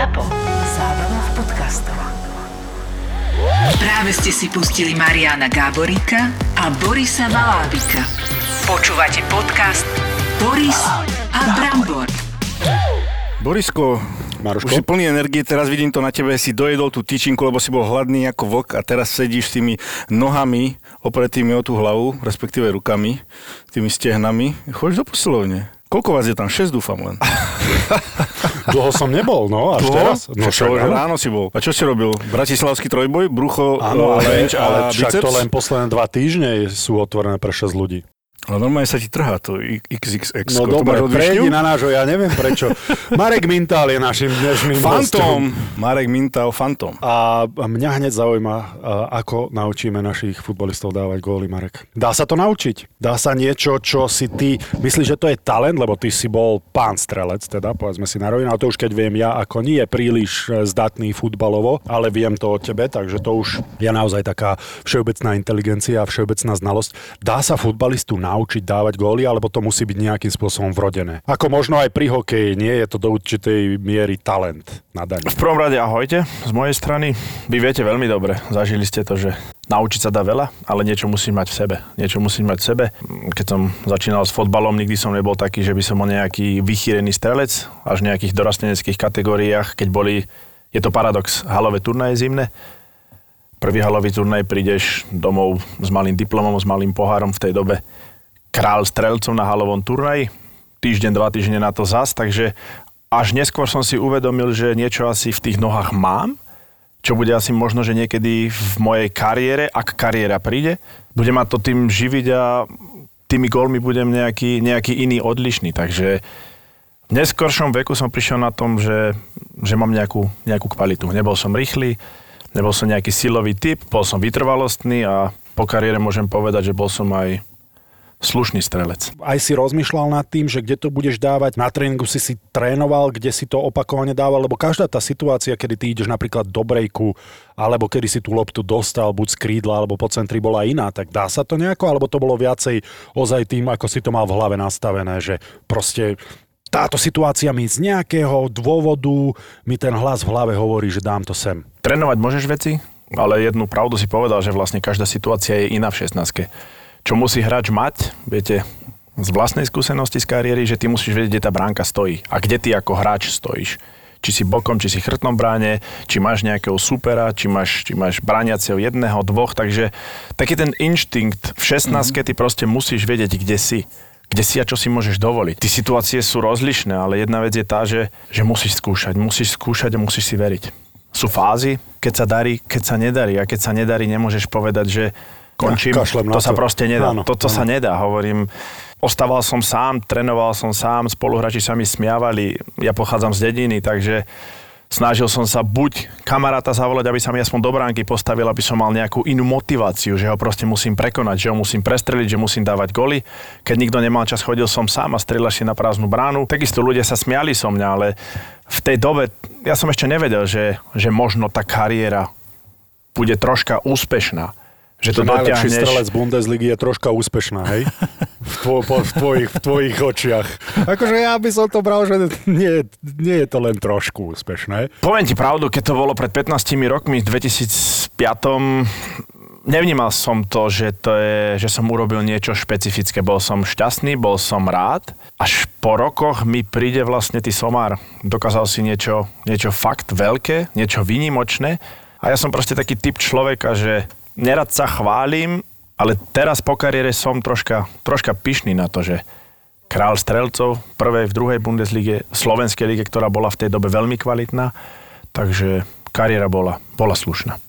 ZAPO. Zábrná v podcastov. Práve ste si pustili Mariana Gáboríka a Borisa Valábika. Počúvate podcast Boris a Brambor. Borisko, Maruško? už si plný energie, teraz vidím to na tebe, si dojedol tú tyčinku, lebo si bol hladný ako vlk a teraz sedíš s tými nohami opretými o tú hlavu, respektíve rukami, tými stehnami. Chodíš do posilovne. Koľko vás je tam? 6 dúfam len. Dlho som nebol, no, až Dlho? teraz. No, čo, však, áno. ráno si bol. A čo si robil? Bratislavský trojboj, brucho, Áno, eh, ale, bench ale a však biceps? to len posledné dva týždne sú otvorené pre 6 ľudí. Ale normálne sa ti trhá to XXX. No dobre, prejdi na nášho, ja neviem prečo. Marek Mintal je našim dnešným Fantom. Marek Mintal, Fantom. A mňa hneď zaujíma, ako naučíme našich futbalistov dávať góly, Marek. Dá sa to naučiť? Dá sa niečo, čo si ty... Myslíš, že to je talent? Lebo ty si bol pán strelec, teda, povedzme si na rovinu. A to už keď viem ja, ako nie je príliš e, zdatný futbalovo, ale viem to o tebe, takže to už je naozaj taká všeobecná inteligencia a všeobecná znalosť. Dá sa futbalistu naučiť dávať góly, alebo to musí byť nejakým spôsobom vrodené? Ako možno aj pri hokeji, nie je to do určitej miery talent na daní. V prvom rade ahojte, z mojej strany. Vy viete veľmi dobre, zažili ste to, že naučiť sa dá veľa, ale niečo musí mať v sebe. Niečo musí mať v sebe. Keď som začínal s fotbalom, nikdy som nebol taký, že by som bol nejaký vychýrený strelec, až v nejakých dorasteneckých kategóriách, keď boli, je to paradox, halové turnaje zimné. Prvý halový turnaj prídeš domov s malým diplomom, s malým pohárom v tej dobe král strelcov na halovom turnaji. Týždeň, dva týždne na to zas, takže až neskôr som si uvedomil, že niečo asi v tých nohách mám, čo bude asi možno, že niekedy v mojej kariére, ak kariéra príde, bude ma to tým živiť a tými gólmi budem nejaký, nejaký iný odlišný. Takže v neskoršom veku som prišiel na tom, že, že mám nejakú, nejakú kvalitu. Nebol som rýchly, nebol som nejaký silový typ, bol som vytrvalostný a po kariére môžem povedať, že bol som aj slušný strelec. aj si rozmýšľal nad tým, že kde to budeš dávať, na tréningu si si trénoval, kde si to opakovane dával, lebo každá tá situácia, kedy ty ideš napríklad do brejku, alebo kedy si tú loptu dostal, buď z krídla, alebo po centri bola iná, tak dá sa to nejako, alebo to bolo viacej ozaj tým, ako si to mal v hlave nastavené, že proste táto situácia mi z nejakého dôvodu mi ten hlas v hlave hovorí, že dám to sem. Trénovať môžeš veci, ale jednu pravdu si povedal, že vlastne každá situácia je iná v 16 Čo musí hráč mať, viete, z vlastnej skúsenosti z kariéry, že ty musíš vedieť, kde tá bránka stojí a kde ty ako hráč stojíš. Či si bokom, či si chrtnom bráne, či máš nejakého supera, či máš, či máš brániaceho jedného, dvoch, takže taký ten inštinkt v 16 mm-hmm. ty proste musíš vedieť, kde si kde si a čo si môžeš dovoliť. Tie situácie sú rozlišné, ale jedna vec je tá, že, že musíš skúšať, musíš skúšať a musíš si veriť. Sú fázy, keď sa darí, keď sa nedarí a keď sa nedarí, nemôžeš povedať, že končím, Ja, na to sa to. proste nedá. Áno, Toto sa áno. nedá, hovorím. Ostával som sám, trénoval som sám, spoluhráči sa mi smiavali, ja pochádzam z dediny, takže snažil som sa buď kamaráta zavolať, aby sa mi aspoň do bránky postavil, aby som mal nejakú inú motiváciu, že ho proste musím prekonať, že ho musím prestreliť, že musím dávať goly. Keď nikto nemal čas, chodil som sám a strieľaš si na prázdnu bránu. Takisto ľudia sa smiali so mňa, ale v tej dobe ja som ešte nevedel, že, že možno tá kariéra bude troška úspešná. Že to dotiahneš... strelec Bundesligy je troška úspešná, hej? V, two, po, v, tvojich, v tvojich očiach. Akože ja by som to bral, že nie, nie je to len trošku úspešné. Poviem ti pravdu, keď to bolo pred 15 rokmi, v 2005 nevnímal som to, že, to je, že som urobil niečo špecifické. Bol som šťastný, bol som rád. Až po rokoch mi príde vlastne ty somár. Dokázal si niečo, niečo fakt veľké, niečo výnimočné. A ja som proste taký typ človeka, že nerad sa chválim, ale teraz po kariére som troška, troška pyšný na to, že král strelcov prvej, v druhej Bundeslige, slovenskej lige, ktorá bola v tej dobe veľmi kvalitná, takže kariéra bola, bola slušná.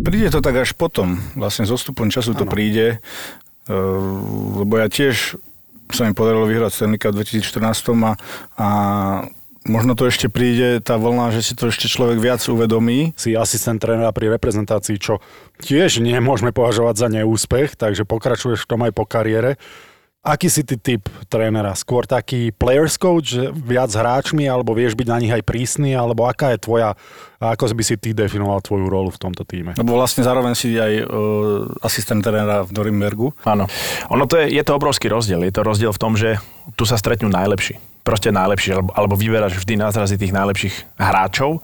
Príde to tak až potom, vlastne s odstupom času to príde, eh, lebo ja tiež sa mi podarilo vyhrať Stanley Cup v 2014 a, a možno to ešte príde tá vlna, že si to ešte človek viac uvedomí. Si asistent trénera pri reprezentácii, čo tiež nemôžeme považovať za neúspech, takže pokračuješ v tom aj po kariére. Aký si ty typ trénera? Skôr taký players coach, viac s hráčmi, alebo vieš byť na nich aj prísny, alebo aká je tvoja, ako by si ty definoval tvoju rolu v tomto týme? Lebo vlastne zároveň si aj uh, asistent trénera v Norimbergu. Áno. Ono to je, je to obrovský rozdiel. Je to rozdiel v tom, že tu sa stretnú najlepší. Proste najlepší, alebo, alebo vyberáš vždy na zrazy tých najlepších hráčov,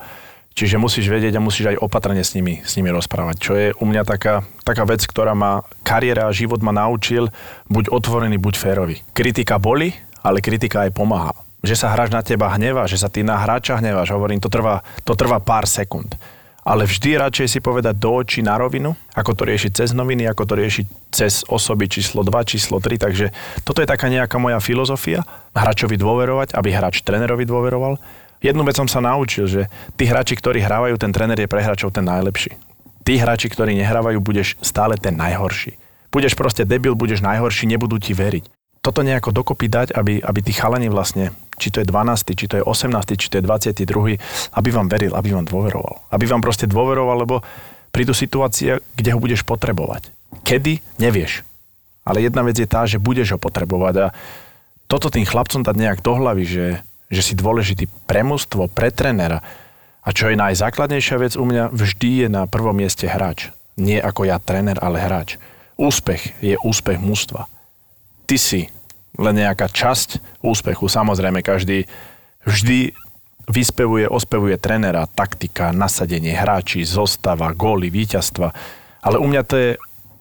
čiže musíš vedieť a musíš aj opatrne s nimi, s nimi rozprávať, čo je u mňa taká, taká vec, ktorá ma kariéra a život ma naučil buď otvorený, buď férový. Kritika boli, ale kritika aj pomáha. Že sa hráč na teba hnevá, že sa ty na hráča hneváš, hovorím, to trvá, to trvá pár sekúnd ale vždy radšej si povedať do očí na rovinu, ako to riešiť cez noviny, ako to riešiť cez osoby číslo 2, číslo 3. Takže toto je taká nejaká moja filozofia. Hráčovi dôverovať, aby hráč trénerovi dôveroval. Jednu vec som sa naučil, že tí hráči, ktorí hrávajú, ten tréner je pre hráčov ten najlepší. Tí hráči, ktorí nehrávajú, budeš stále ten najhorší. Budeš proste debil, budeš najhorší, nebudú ti veriť. Toto nejako dokopy dať, aby, aby tí chalani vlastne či to je 12, či to je 18, či to je 22, aby vám veril, aby vám dôveroval. Aby vám proste dôveroval, lebo prídu situácie, kde ho budeš potrebovať. Kedy? Nevieš. Ale jedna vec je tá, že budeš ho potrebovať a toto tým chlapcom dať nejak do hlavy, že, že si dôležitý pre mužstvo, pre trénera. A čo je najzákladnejšia vec u mňa, vždy je na prvom mieste hráč. Nie ako ja tréner, ale hráč. Úspech je úspech mužstva. Ty si len nejaká časť úspechu. Samozrejme, každý vždy vyspevuje, ospevuje trénera, taktika, nasadenie hráči, zostava, góly, víťazstva. Ale u mňa to je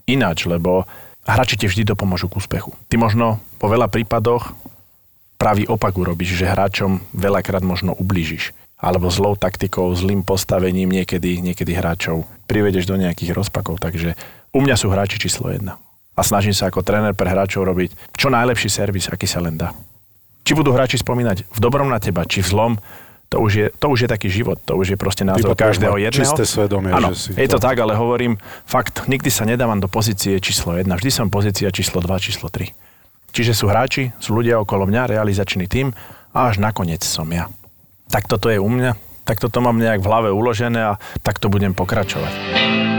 ináč, lebo hráči ti vždy dopomôžu k úspechu. Ty možno po veľa prípadoch pravý opak urobíš, že hráčom veľakrát možno ublížiš. Alebo zlou taktikou, zlým postavením niekedy, niekedy hráčov privedeš do nejakých rozpakov. Takže u mňa sú hráči číslo jedna a snažím sa ako tréner pre hráčov robiť čo najlepší servis, aký sa len dá. Či budú hráči spomínať v dobrom na teba, či v zlom, to už je, to už je taký život, to už je proste názor každého jedného. Čisté svedomie, ano, že si je to, to tak, ale hovorím, fakt, nikdy sa nedávam do pozície číslo 1, vždy som pozícia číslo 2, číslo 3. Čiže sú hráči, sú ľudia okolo mňa, realizačný tým a až nakoniec som ja. Tak toto je u mňa, tak toto mám nejak v hlave uložené a tak to budem pokračovať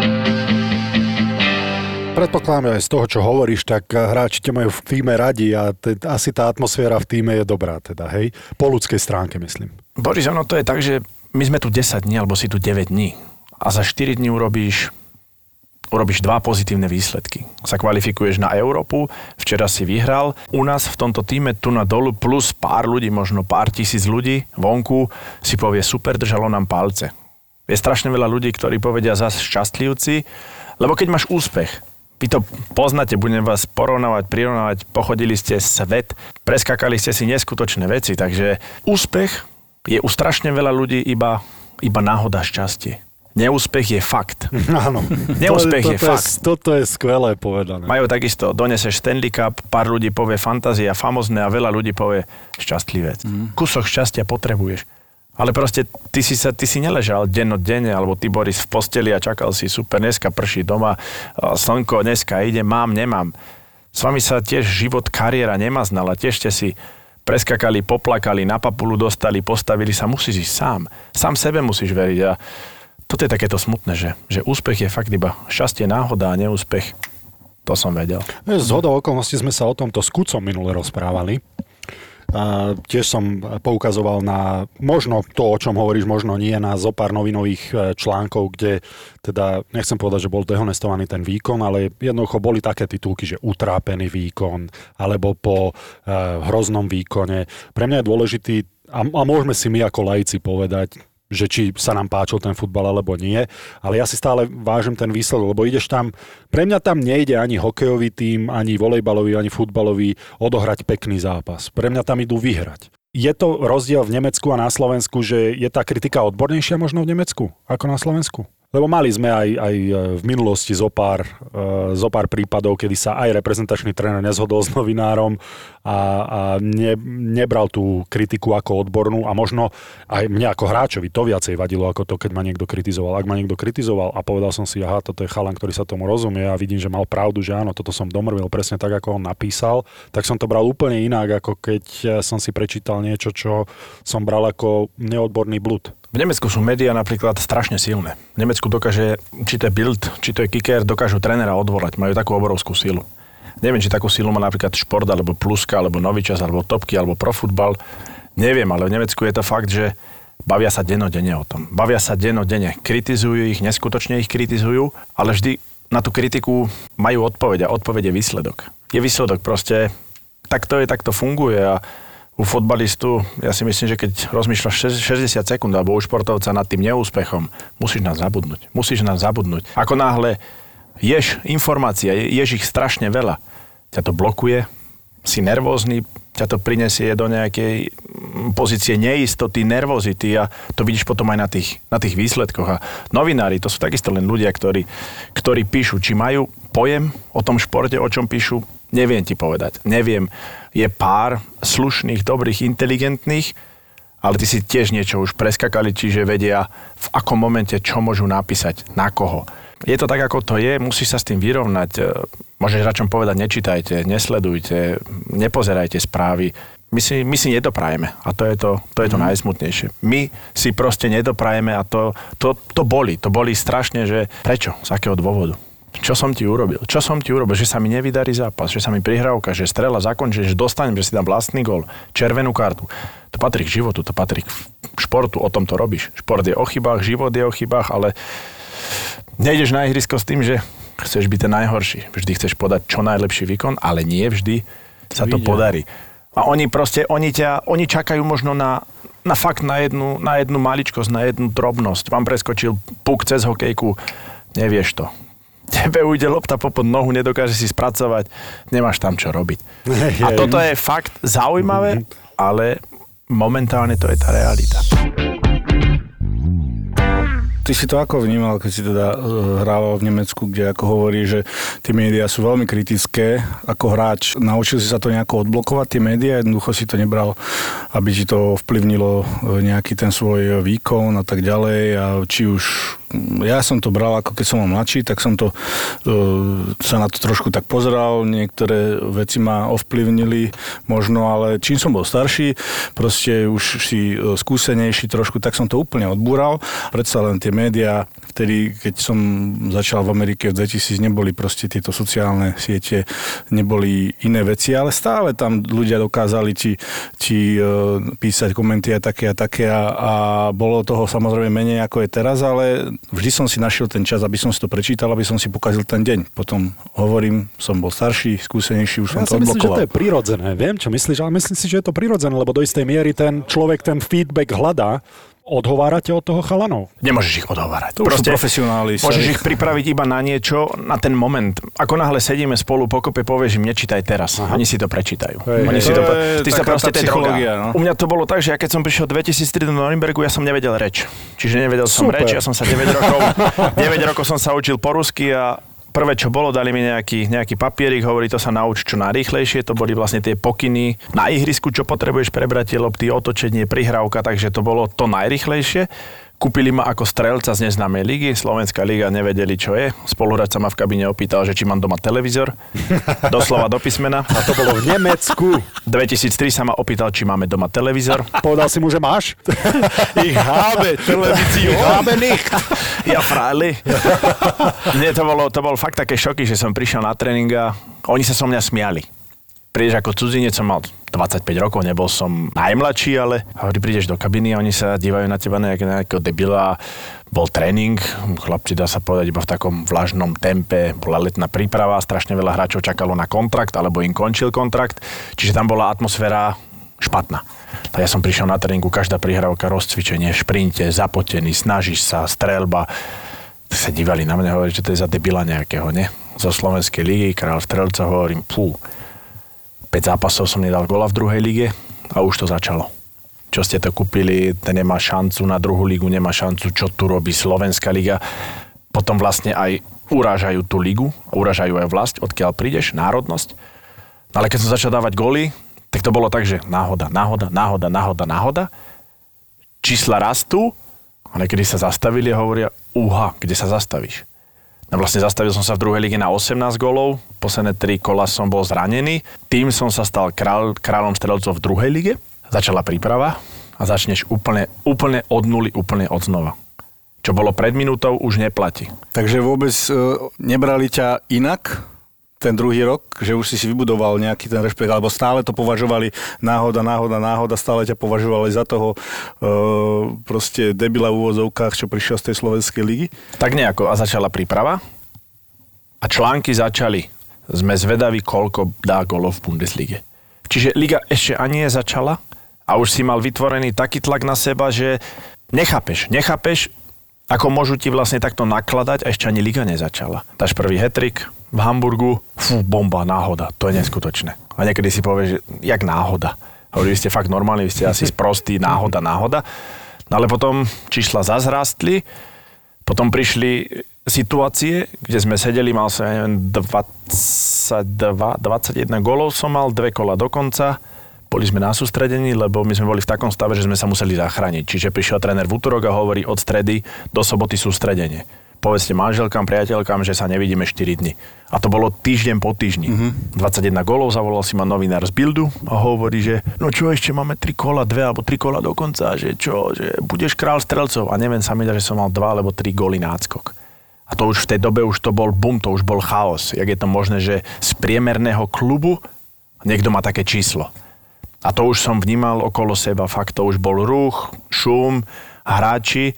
predpokladám aj z toho, čo hovoríš, tak hráči ťa majú v týme radi a te, asi tá atmosféra v týme je dobrá teda, hej? Po ľudskej stránke, myslím. Boris, ono to je tak, že my sme tu 10 dní, alebo si tu 9 dní a za 4 dní urobíš urobíš dva pozitívne výsledky. Sa kvalifikuješ na Európu, včera si vyhral. U nás v tomto týme tu na dolu plus pár ľudí, možno pár tisíc ľudí vonku si povie super, držalo nám palce. Je strašne veľa ľudí, ktorí povedia zase šťastlivci, lebo keď máš úspech, vy to poznáte, budem vás porovnávať, prirovnávať, pochodili ste svet, preskakali ste si neskutočné veci, takže úspech je u strašne veľa ľudí iba, iba náhoda šťastie. Neúspech je fakt. Áno. Neúspech to, je, toto fakt. Je, toto je skvelé povedané. Majú takisto, doneseš Stanley Cup, pár ľudí povie fantázia, famozné a veľa ľudí povie šťastlivec. Mm. Kusok šťastia potrebuješ. Ale proste ty si, sa, ty si neležal denne, alebo ty Boris v posteli a čakal si, super, dneska prší doma, slnko, dneska ide, mám, nemám. S vami sa tiež život, kariéra nemaznala, tiež ste si preskakali, poplakali, na papulu dostali, postavili sa, musíš ísť sám. Sám sebe musíš veriť a toto je takéto smutné, že, že úspech je fakt iba šťastie, náhoda a neúspech. To som vedel. Z hodou okolností sme sa o tomto s Kucom minule rozprávali. Tiež som poukazoval na možno to, o čom hovoríš, možno nie na zo pár novinových e, článkov, kde teda, nechcem povedať, že bol dehonestovaný ten výkon, ale jednoducho boli také titulky, že utrápený výkon, alebo po uh, hroznom výkone. Pre mňa je dôležitý, a, a môžeme si my ako laici povedať, že či sa nám páčil ten futbal alebo nie, ale ja si stále vážim ten výsledok, lebo ideš tam, pre mňa tam nejde ani hokejový tým, ani volejbalový, ani futbalový odohrať pekný zápas. Pre mňa tam idú vyhrať. Je to rozdiel v Nemecku a na Slovensku, že je tá kritika odbornejšia možno v Nemecku ako na Slovensku? Lebo mali sme aj, aj e, v minulosti zo pár, e, zo pár prípadov, kedy sa aj reprezentačný tréner nezhodol s novinárom a, a ne, nebral tú kritiku ako odbornú a možno aj mne ako hráčovi to viacej vadilo ako to, keď ma niekto kritizoval. Ak ma niekto kritizoval a povedal som si, aha, toto je chalan, ktorý sa tomu rozumie a vidím, že mal pravdu, že áno, toto som domrvil presne tak, ako on napísal, tak som to bral úplne inak, ako keď som si prečítal niečo, čo som bral ako neodborný blud. V Nemecku sú médiá napríklad strašne silné. V Nemecku dokáže, či to je Bild, či to je Kicker, dokážu trénera odvolať. Majú takú obrovskú silu. Neviem, či takú silu má napríklad Šport, alebo Pluska, alebo Novičas, alebo Topky, alebo Profutbal. Neviem, ale v Nemecku je to fakt, že bavia sa dennodenne o tom. Bavia sa dennodenne. Kritizujú ich, neskutočne ich kritizujú, ale vždy na tú kritiku majú odpoveď a odpoveď je výsledok. Je výsledok proste, tak to je, tak to funguje a u fotbalistu, ja si myslím, že keď rozmýšľaš 60 sekúnd alebo u športovca nad tým neúspechom, musíš nám zabudnúť. Musíš nám zabudnúť. Ako náhle ješ informácia, ješ ich strašne veľa, ťa to blokuje, si nervózny, ťa to prinesie do nejakej pozície neistoty, nervozity a to vidíš potom aj na tých, na tých výsledkoch. A novinári, to sú takisto len ľudia, ktorí, ktorí píšu, či majú pojem o tom športe, o čom píšu, neviem ti povedať. Neviem, je pár slušných, dobrých, inteligentných, ale ty si tiež niečo už preskakali, čiže vedia v akom momente čo môžu napísať, na koho. Je to tak, ako to je, musíš sa s tým vyrovnať. E, môžeš radšom povedať, nečítajte, nesledujte, nepozerajte správy. My si, my si nedoprajeme a to je to, to, je to mm. najsmutnejšie. My si proste nedoprajeme a to, to, to boli. To boli strašne, že prečo? Z akého dôvodu? Čo som ti urobil? Čo som ti urobil? Že sa mi nevydarí zápas, že sa mi prihrávka, že strela zakončí, že dostanem, že si dám vlastný gol, červenú kartu. To patrí k životu, to patrí k športu, o tom to robíš. Šport je o chybách, život je o chybách, ale nejdeš na ihrisko s tým, že chceš byť ten najhorší. Vždy chceš podať čo najlepší výkon, ale nie vždy sa to podarí. A oni proste, oni, ťa, oni čakajú možno na, na fakt na jednu, na jednu maličkosť, na jednu drobnosť. Vám preskočil puk cez hokejku, nevieš to tebe ujde lopta popod nohu, nedokáže si spracovať, nemáš tam čo robiť. A toto je fakt zaujímavé, ale momentálne to je tá realita. Ty si to ako vnímal, keď si teda uh, hrával v Nemecku, kde ako hovorí, že tie médiá sú veľmi kritické ako hráč. Naučil si sa to nejako odblokovať, tie médiá, jednoducho si to nebral, aby ti to vplyvnilo e, nejaký ten svoj výkon a tak ďalej a či už ja som to bral ako keď som bol mladší, tak som to, uh, sa na to trošku tak pozeral, niektoré veci ma ovplyvnili možno, ale čím som bol starší, proste už si uh, skúsenejší trošku, tak som to úplne odbúral. Predsa len tie médiá, vtedy, keď som začal v Amerike v 2000, neboli proste tieto sociálne siete, neboli iné veci, ale stále tam ľudia dokázali ti, ti uh, písať komenty a také a také a, a bolo toho samozrejme menej ako je teraz, ale vždy som si našiel ten čas, aby som si to prečítal, aby som si pokazil ten deň. Potom hovorím, som bol starší, skúsenejší, už som ja to myslím, že to je prirodzené. Viem, čo myslíš, ale myslím si, že je to prirodzené, lebo do istej miery ten človek ten feedback hľadá odhovárate od toho chalanov? Nemôžeš ich odhovárať. To Proste profesionáli. Môžeš ich pripraviť iba na niečo, na ten moment. Ako náhle sedíme spolu pokope, povieš im, nečítaj teraz. Aha. Oni si to prečítajú. Hej, Oni hej. si to, to ty sa proste No. U mňa to bolo tak, že ja keď som prišiel 2003 do Norimbergu, ja som nevedel reč. Čiže nevedel som Super. reč, ja som sa 9 rokov, 9 rokov som sa učil po rusky a prvé, čo bolo, dali mi nejaký, nejaký papierik, hovorí, to sa nauč čo najrýchlejšie, to boli vlastne tie pokyny na ihrisku, čo potrebuješ prebrať tie lopty, otočenie, prihrávka, takže to bolo to najrýchlejšie. Kúpili ma ako strelca z neznámej ligy, Slovenská liga nevedeli, čo je. Spoluhráč sa ma v kabine opýtal, že či mám doma televízor. Doslova do písmena. A to bolo v Nemecku. 2003 sa ma opýtal, či máme doma televízor. Povedal si mu, že máš? Ich habe televíziu. Nicht. Ja fráli. Nie, to bolo, to bol fakt také šoky, že som prišiel na tréning a oni sa so mňa smiali prídeš ako cudzinec, som mal 25 rokov, nebol som najmladší, ale hovorí, prídeš do kabiny a oni sa dívajú na teba nejak, nejakého debila. Bol tréning, chlapci dá sa povedať iba v takom vlažnom tempe, bola letná príprava, strašne veľa hráčov čakalo na kontrakt, alebo im končil kontrakt, čiže tam bola atmosféra špatná. Tak ja som prišiel na tréningu, každá prihrávka, rozcvičenie, šprinte, zapotený, snažíš sa, strelba. Sa dívali na mňa, hovorí, že to je za debila nejakého, ne? Zo Slovenskej ligy, král strelca, hovorím, pú, 5 zápasov som nedal gola v druhej lige a už to začalo. Čo ste to kúpili, ten nemá šancu na druhú ligu, nemá šancu, čo tu robí Slovenská liga. Potom vlastne aj urážajú tú ligu, urážajú aj vlast, odkiaľ prídeš, národnosť. No ale keď som začal dávať goly, tak to bolo tak, že náhoda, náhoda, náhoda, náhoda, náhoda. Čísla rastú a niekedy sa zastavili hovoria, uha, kde sa zastavíš? Vlastne zastavil som sa v druhej lige na 18 golov, posledné 3 kola som bol zranený. Tým som sa stal král, kráľom strelcov v druhej lige. Začala príprava a začneš úplne, úplne od nuly, úplne od znova. Čo bolo pred minútou, už neplatí. Takže vôbec e, nebrali ťa inak ten druhý rok, že už si si vybudoval nejaký ten rešpekt, alebo stále to považovali náhoda, náhoda, náhoda, stále ťa považovali za toho e, proste debila v úvozovkách, čo prišiel z tej slovenskej ligy? Tak nejako. A začala príprava a články začali. Sme zvedaví, koľko dá golov v Bundeslige. Čiže liga ešte ani nezačala a už si mal vytvorený taký tlak na seba, že nechápeš, nechápeš, ako môžu ti vlastne takto nakladať a ešte ani liga nezačala. Dáš prvý hetrik v Hamburgu, fú, bomba, náhoda, to je neskutočné. A niekedy si povieš, že jak náhoda. Hovorí, vy ste fakt normálni, vy ste asi sprostí, náhoda, náhoda. No ale potom čísla zazrastli, potom prišli situácie, kde sme sedeli, mal som, ja neviem, 22, 21 golov som mal, dve kola do konca. Boli sme na sústredení, lebo my sme boli v takom stave, že sme sa museli zachrániť. Čiže prišiel tréner v útorok a hovorí od stredy do soboty sústredenie. Povedzte manželkám, priateľkám, že sa nevidíme 4 dny. A to bolo týždeň po týždni. Mm-hmm. 21 golov, zavolal si ma novinár z Bildu a hovorí, že no čo, ešte máme 3 kola, 2 alebo 3 kola do konca, že čo, že budeš král strelcov. A neviem sa mi že som mal 2 alebo 3 góly náskok. A to už v tej dobe už to bol bum, to už bol chaos. Jak je to možné, že z priemerného klubu niekto má také číslo. A to už som vnímal okolo seba, fakt to už bol ruch, šum, hráči.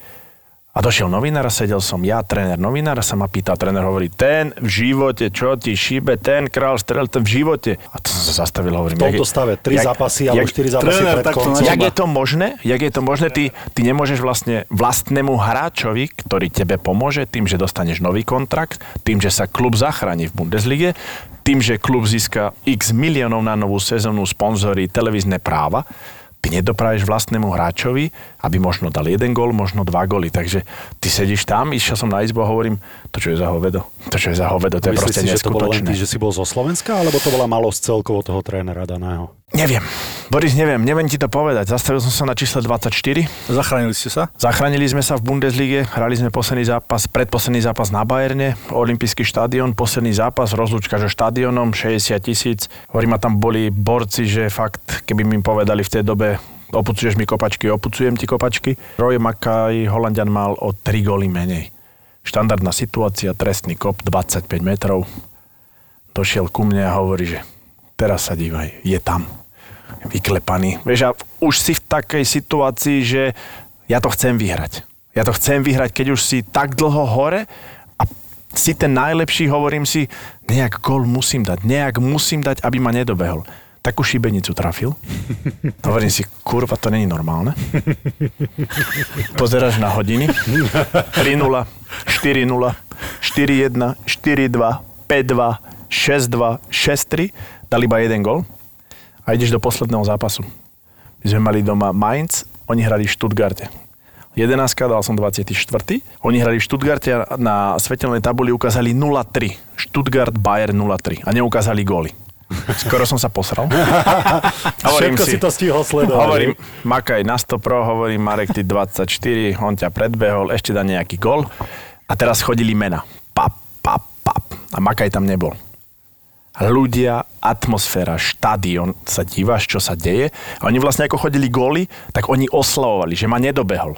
A došiel novinár a sedel som ja, tréner novinára sa ma pýtal, tréner hovorí, ten v živote, čo ti šíbe, ten král strel, ten v živote. A to som sa zastavil, hovorím. V tomto stave, 3 zápasy alebo 4 zápasy tréner pred takto koncom. Jak je to možné? Jak je to možné? Ty, ty nemôžeš vlastne vlastnému hráčovi, ktorý tebe pomôže tým, že dostaneš nový kontrakt, tým, že sa klub zachráni v Bundeslige, tým, že klub získa x miliónov na novú sezónu, sponzory, televízne práva, ty nedopraješ vlastnému hráčovi, aby možno dal jeden gól, možno dva góly. Takže ty sedíš tam, išiel som na izbu a hovorím, to čo je za hovedo, to čo je za hovedo, to je Myslíš proste si, že to bolo len neskutočné. ty, že si bol zo Slovenska, alebo to bola malosť celkovo toho trénera daného? Neviem, Boris, neviem, neviem ti to povedať. Zastavil som sa na čísle 24, Zachránili ste sa? Zachránili sme sa v Bundeslige, hrali sme posledný zápas, predposledný zápas na Bayerne, Olympijský štadión, posledný zápas, rozlúčka so štadiónom, 60 tisíc. Hovorím, a tam boli borci, že fakt, keby mi povedali v tej dobe, opucuješ mi kopačky, opucujem ti kopačky. Roy Makaj, Holandian mal o 3 góly menej. Štandardná situácia, trestný kop, 25 metrov. Došiel ku mne a hovorí, že teraz sa dívaj, je tam vyklepaný. Vieš, a už si v takej situácii, že ja to chcem vyhrať. Ja to chcem vyhrať, keď už si tak dlho hore a si ten najlepší, hovorím si, nejak gol musím dať, nejak musím dať, aby ma nedobehol. Takú šibenicu trafil. Hovorím si, kurva, to není normálne. Pozeráš na hodiny. 3-0, 4-0, 4-1, 4-2, 5-2, 6-2, 6-3. Dal iba jeden gol a ideš do posledného zápasu. My sme mali doma Mainz, oni hrali v Stuttgarte. 11, dal som 24. Oni hrali v Stuttgarte a na svetelnej tabuli ukázali 0-3. Stuttgart Bayern 0-3 a neukázali góly. Skoro som sa posral. Hovorím Všetko si to stihol sledovať. Hovorím, makaj na 100 pro, hovorím, Marek, ty 24, on ťa predbehol, ešte dá nejaký gol. A teraz chodili mena. Pap, pap, pap. A Makaj tam nebol. Ľudia, atmosféra, štadión, sa dívaš, čo sa deje. A oni vlastne ako chodili góly, tak oni oslavovali, že ma nedobehol.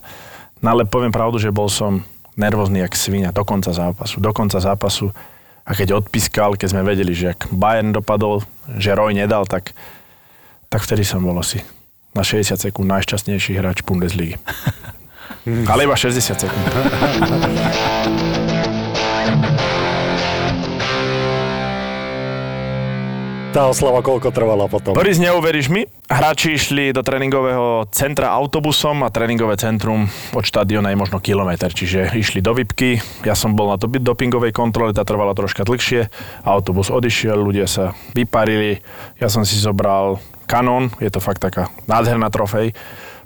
No ale poviem pravdu, že bol som nervózny jak svinia do konca zápasu. Do konca zápasu. A keď odpískal, keď sme vedeli, že ak Bayern dopadol, že Roy nedal, tak, tak vtedy som bol asi na 60 sekúnd najšťastnejší hráč Bundesligy. Ale iba 60 sekúnd. Tá oslava koľko trvala potom? Boris, neuveríš mi, hráči išli do tréningového centra autobusom a tréningové centrum od štadiona je možno kilometr, čiže išli do Vipky. Ja som bol na to dopingovej kontrole, tá trvala troška dlhšie. Autobus odišiel, ľudia sa vyparili. Ja som si zobral kanón, je to fakt taká nádherná trofej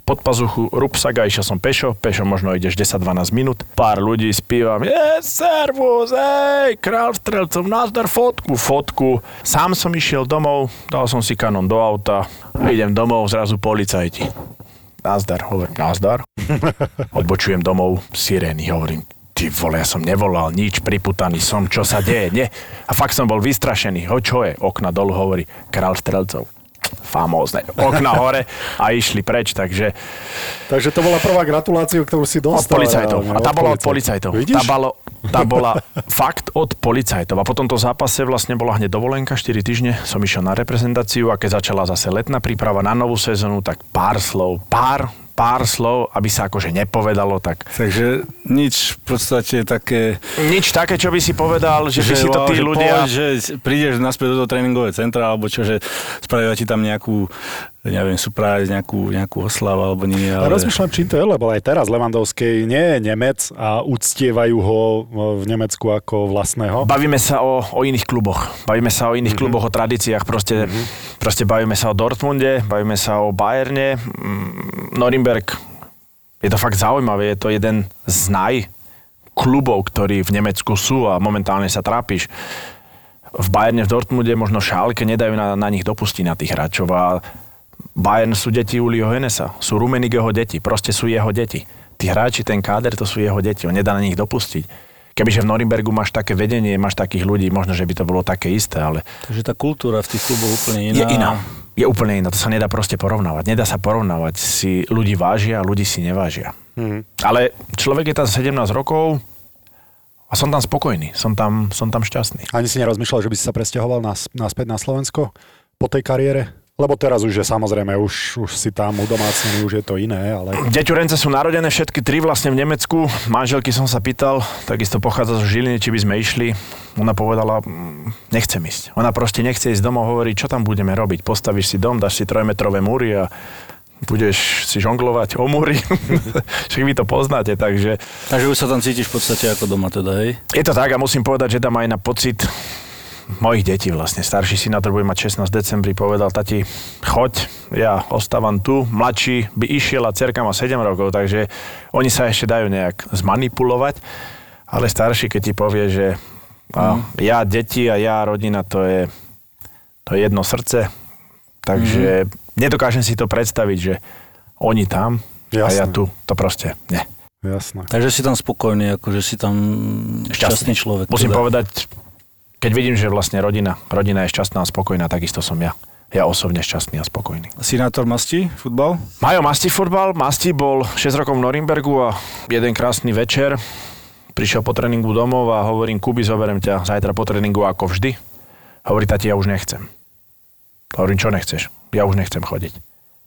pod pazuchu, rupsak a išiel som pešo, pešo možno ideš 10-12 minút, pár ľudí spívam, je, servus, hej, král strelcov, nazdar fotku, fotku. Sám som išiel domov, dal som si kanon do auta, idem domov, zrazu policajti. Nazdar, hovorím, nazdar. Odbočujem domov, sirény, hovorím, ty vole, ja som nevolal nič, priputaný som, čo sa deje, nie. A fakt som bol vystrašený, ho čo je, okna dolu hovorí, král strelcov famózne. Okna hore a išli preč, takže Takže to bola prvá gratulácia, ktorú si od dostal. policajtov. reálne, A tá bola od policajtov. Vidíš? Tá, bolo, tá bola fakt od policajtov. A po tomto zápase vlastne bola hneď dovolenka, 4 týždne som išiel na reprezentáciu a keď začala zase letná príprava na novú sezónu, tak pár slov, pár pár slov, aby sa akože nepovedalo, tak Takže nič v podstate také... nič také, čo by si povedal, že, by si to tí že ľudia... Povedz, že prídeš naspäť do toho tréningového centra, alebo čo, že spravia ti tam nejakú, neviem, surprise, nejakú, nejakú oslavu, alebo nie. Ale... Rozmýšľam, čím to je, lebo aj teraz Levandovský nie je Nemec a uctievajú ho v Nemecku ako vlastného. Bavíme sa o, o iných kluboch. Bavíme sa o iných mm-hmm. kluboch, o tradíciách. Proste, mm-hmm. proste bavíme sa o Dortmunde, bavíme sa o Bayerne. Mm, Norimberg, je to fakt zaujímavé. Je to jeden z naj klubov, ktorí v Nemecku sú a momentálne sa trápiš. V Bayerne, v Dortmunde, možno Šálke nedajú na, na nich dopustiť na tých hráčov a Bayern sú deti Ulio Henesa, sú Rumenigeho deti, proste sú jeho deti. Tí hráči, ten káder, to sú jeho deti, on nedá na nich dopustiť. Kebyže v Norimbergu máš také vedenie, máš takých ľudí, možno, že by to bolo také isté, ale Takže tá kultúra v tých kluboch úplne iná. je iná. Je úplne iná, to sa nedá proste porovnávať. Nedá sa porovnávať, si ľudí vážia a ľudí si nevážia. Mhm. Ale človek je tam 17 rokov a som tam spokojný, som tam, som tam šťastný. Ani si nerozmýšľal, že by si sa presťahoval nás, naspäť na Slovensko po tej kariére? Lebo teraz už je samozrejme, už, už si tam udomácnený, už je to iné, ale... Deťurence sú narodené všetky tri vlastne v Nemecku. Manželky som sa pýtal, takisto pochádza zo Žiliny, či by sme išli. Ona povedala, "Mm, nechcem ísť. Ona proste nechce ísť domov, hovorí, čo tam budeme robiť. Postavíš si dom, dáš si trojmetrové múry a budeš si žonglovať o múry. Však vy to poznáte, takže Takže už sa tam cítiš v podstate ako doma teda, hej? je to tak a musím povedať, že tam aj na pocit mojich detí vlastne. Starší syn na to bude mať 16 decembri, povedal, tati, choď, ja ostávam tu. Mladší by išiel a cerka má 7 rokov, takže oni sa ešte dajú nejak zmanipulovať, ale starší, keď ti povie, že a, ja, deti a ja, rodina, to je, to je jedno srdce, takže nedokážem si to predstaviť, že oni tam a ja tu, to proste nie. Jasné. Takže si tam spokojný, akože si tam šťastný, človek. Musím teda. povedať, keď vidím, že vlastne rodina, rodina je šťastná a spokojná, takisto som ja. Ja osobne šťastný a spokojný. Sinátor Masti, futbal? Majo Masti futbal, Masti bol 6 rokov v Norimbergu a jeden krásny večer prišiel po tréningu domov a hovorím, Kuby, zoberiem ťa zajtra po tréningu ako vždy. Hovorí, tati, ja už nechcem. Hovorím, čo nechceš? Ja už nechcem chodiť.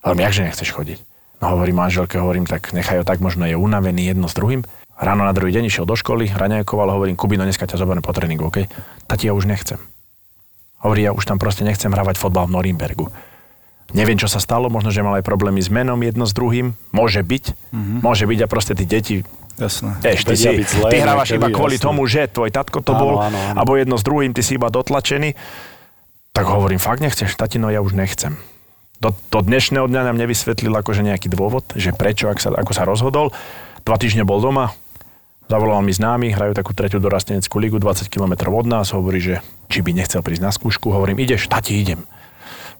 Hovorím, jakže nechceš chodiť? No hovorím manželke, hovorím, tak nechaj ho tak, možno je unavený jedno s druhým. Ráno na druhý deň išiel do školy, raňajkoval, hovorím, Kuby, no dneska ťa zoberiem po tréningu, OK? Tati, ja už nechcem. Hovorí, ja už tam proste nechcem hravať fotbal v Norimbergu. Neviem, čo sa stalo, možno, že mal aj problémy s menom jedno s druhým. Môže byť, mm-hmm. môže byť a proste tí deti Jasné. Vieš, ty, si, zlé ty hrávaš iba kvôli jasné. tomu, že tvoj tatko to Áno, bol, áno, áno. alebo jedno s druhým, ty si iba dotlačený. Tak hovorím, fakt nechceš, tatino, ja už nechcem. Do, do dnešného dňa nám nevysvetlil akože nejaký dôvod, že prečo, ak sa, ako sa rozhodol. Dva týždne bol doma, zavolal mi známy, hrajú takú tretiu dorasteneckú ligu 20 km od nás, hovorí, že či by nechcel prísť na skúšku, hovorím, ideš, tati, idem.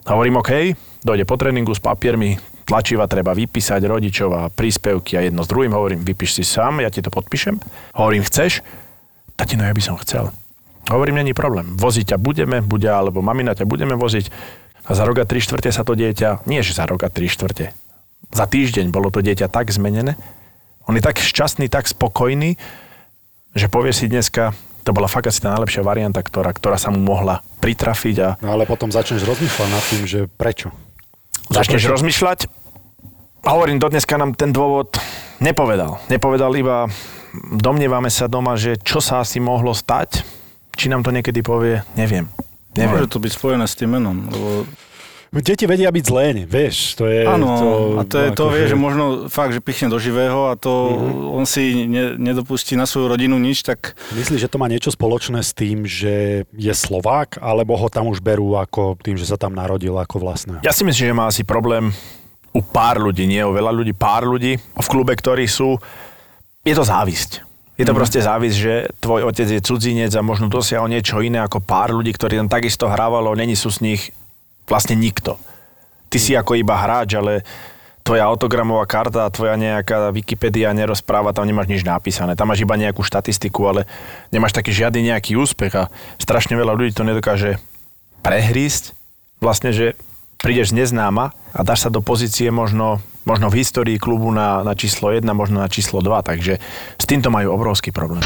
Hovorím, OK, dojde po tréningu s papiermi, tlačiva treba vypísať, rodičov a príspevky a jedno s druhým. Hovorím, vypíš si sám, ja ti to podpíšem. Hovorím, chceš? Tatino, ja by som chcel. Hovorím, není problém. Voziť ťa budeme, bude, alebo mamina ťa budeme voziť. A za rok a tri štvrte sa to dieťa, nie že za rok a tri štvrte, za týždeň bolo to dieťa tak zmenené, on je tak šťastný, tak spokojný, že povie si dneska, to bola fakt asi tá najlepšia varianta, ktorá, ktorá sa mu mohla pritrafiť a No ale potom začneš rozmýšľať nad tým, že prečo. začneš rozmýšľať. A hovorím, dodneska nám ten dôvod nepovedal. Nepovedal iba, domnievame sa doma, že čo sa asi mohlo stať, či nám to niekedy povie, neviem. Neviem. Môže to byť spojené s tým menom, lebo Deti vedia byť zlé, vieš, to je... Áno, to, a to je to, vie, že možno fakt, že pichne do živého a to on si ne, nedopustí na svoju rodinu nič, tak Myslíš, že to má niečo spoločné s tým, že je Slovák, alebo ho tam už berú ako tým, že sa tam narodil ako vlastného? Ja si myslím, že má asi problém u pár ľudí, nie o veľa ľudí, pár ľudí v klube, ktorí sú... Je to závisť. Je to mm. proste závisť, že tvoj otec je cudzinec a možno dosiahol niečo iné ako pár ľudí, ktorí tam takisto hrávalo, není sú z nich vlastne nikto. Ty si ako iba hráč, ale tvoja autogramová karta tvoja nejaká Wikipedia nerozpráva, tam nemáš nič napísané. Tam máš iba nejakú štatistiku, ale nemáš taký žiadny nejaký úspech a strašne veľa ľudí to nedokáže prehrísť. Vlastne, že prídeš z neznáma a dáš sa do pozície možno, možno v histórii klubu na, na číslo 1, možno na číslo 2, takže s týmto majú obrovský problém.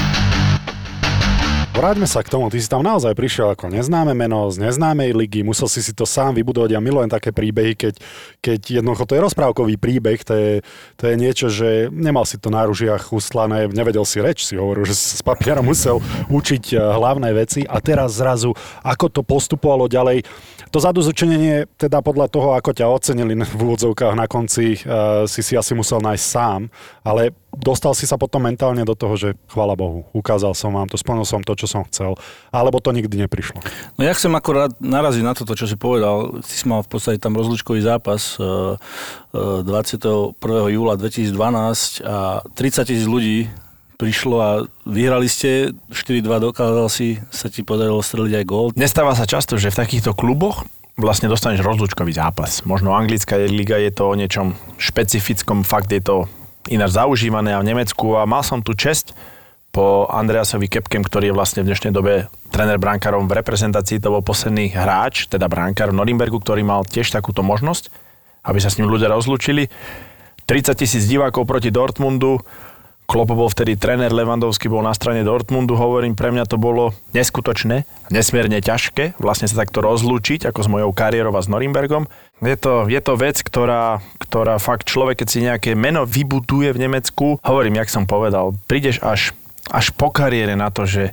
Vráťme sa k tomu, ty si tam naozaj prišiel ako neznáme meno z neznámej ligy, musel si si to sám vybudovať. Ja milujem také príbehy, keď, keď jednoducho to je rozprávkový príbeh, to je, to je niečo, že nemal si to na ružiach ustlané, nevedel si reč, si hovoril, že z papiera musel učiť eh, hlavné veci. A teraz zrazu, ako to postupovalo ďalej. To zadozučenie, teda podľa toho, ako ťa ocenili v úvodzovkách na konci, uh, si si asi musel nájsť sám, ale dostal si sa potom mentálne do toho, že chvála Bohu, ukázal som vám to, splnil som to, čo som chcel, alebo to nikdy neprišlo. No ja chcem akorát naraziť na toto, čo si povedal. Ty si mal v podstate tam rozlučkový zápas 21. júla 2012 a 30 tisíc ľudí prišlo a vyhrali ste 4-2, dokázal si, sa ti podarilo streliť aj gól. Nestáva sa často, že v takýchto kluboch vlastne dostaneš rozlučkový zápas. Možno anglická liga je to o niečom špecifickom, fakt je to ináč zaužívané a v Nemecku a mal som tu čest po Andreasovi Kepkem, ktorý je vlastne v dnešnej dobe tréner bránkarom v reprezentácii, to bol posledný hráč, teda bránkar v Norimbergu, ktorý mal tiež takúto možnosť, aby sa s ním ľudia rozlúčili. 30 tisíc divákov proti Dortmundu, Klopo bol vtedy tréner, Levandovský bol na strane Dortmundu, hovorím, pre mňa to bolo neskutočné, nesmierne ťažké, vlastne sa takto rozlúčiť, ako s mojou kariérou a s Norimbergom. Je to, je to vec, ktorá, ktorá fakt človek, keď si nejaké meno vybuduje v Nemecku, hovorím, jak som povedal, prídeš až, až po kariére na to, že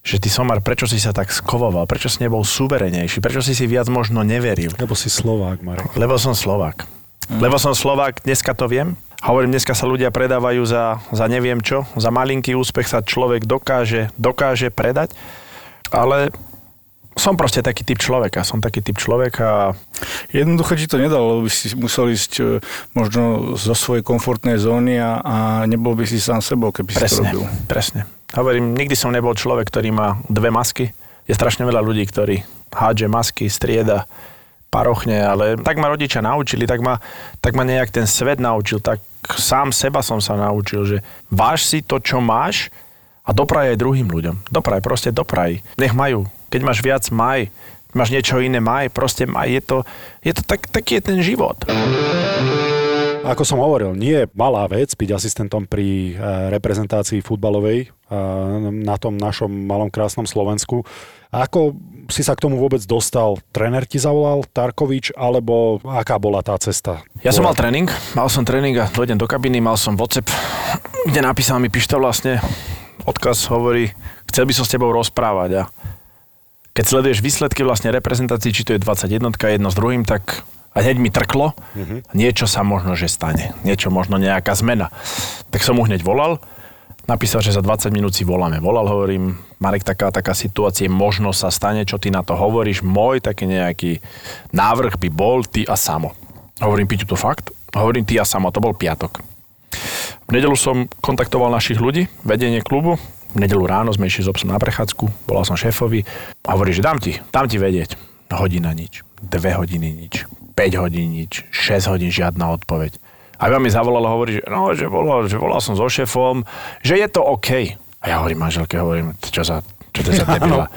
že ty Somar, prečo si sa tak skovoval, prečo si nebol suverenejší, prečo si si viac možno neveril. Lebo si Slovák, Marek. Lebo som Slovák. Mm. Lebo som Slovák, dneska to viem, Hovorím, dneska sa ľudia predávajú za, za neviem čo, za malinký úspech sa človek dokáže, dokáže predať, ale som proste taký typ človeka, som taký typ človeka. Jednoducho ti to nedalo, lebo by si musel ísť e, možno zo svojej komfortnej zóny a, a nebol by si sám sebou, keby presne, si to robil. Presne, Hovorím, nikdy som nebol človek, ktorý má dve masky. Je strašne veľa ľudí, ktorí hádže masky, strieda, parochne, ale tak ma rodičia naučili, tak ma, tak ma nejak ten svet naučil, tak sám seba som sa naučil, že váž si to, čo máš a dopraj aj druhým ľuďom. Dopraj, proste dopraj. Nech majú. Keď máš viac, maj. Máš niečo iné, maj. Proste maj. Je to, je to tak, taký je ten život. Ako som hovoril, nie je malá vec byť asistentom pri eh, reprezentácii futbalovej eh, na tom našom malom krásnom Slovensku. Ako si sa k tomu vôbec dostal? Trener ti zavolal, Tarkovič, alebo aká bola tá cesta? Ja som mal tréning, mal som tréning a dojdem do kabiny, mal som WhatsApp, kde napísal mi Pišta vlastne, odkaz hovorí, chcel by som s tebou rozprávať a keď sleduješ výsledky vlastne reprezentácií, či to je 21 jedno s druhým, tak a hneď mi trklo, mm-hmm. niečo sa možno, že stane. Niečo možno nejaká zmena. Tak som mu hneď volal, napísal, že za 20 minút si voláme. Volal, hovorím, Marek, taká, taká situácia, možno sa stane, čo ty na to hovoríš. Môj taký nejaký návrh by bol ty a samo. Hovorím, Piťu, to fakt? Hovorím, ty a samo, to bol piatok. V nedelu som kontaktoval našich ľudí, vedenie klubu. V nedelu ráno sme išli s obsom na prechádzku, volal som šéfovi a hovorí, že dám ti, dám ti vedieť. Hodina nič, dve hodiny nič, 5 hodín nič, 6 hodín žiadna odpoveď. A iba mi zavolal a hovorí, že, no, že, volal, že volal som so šéfom, že je to OK. A ja hovorím manželke, hovorím, čo za, čo to je za debila.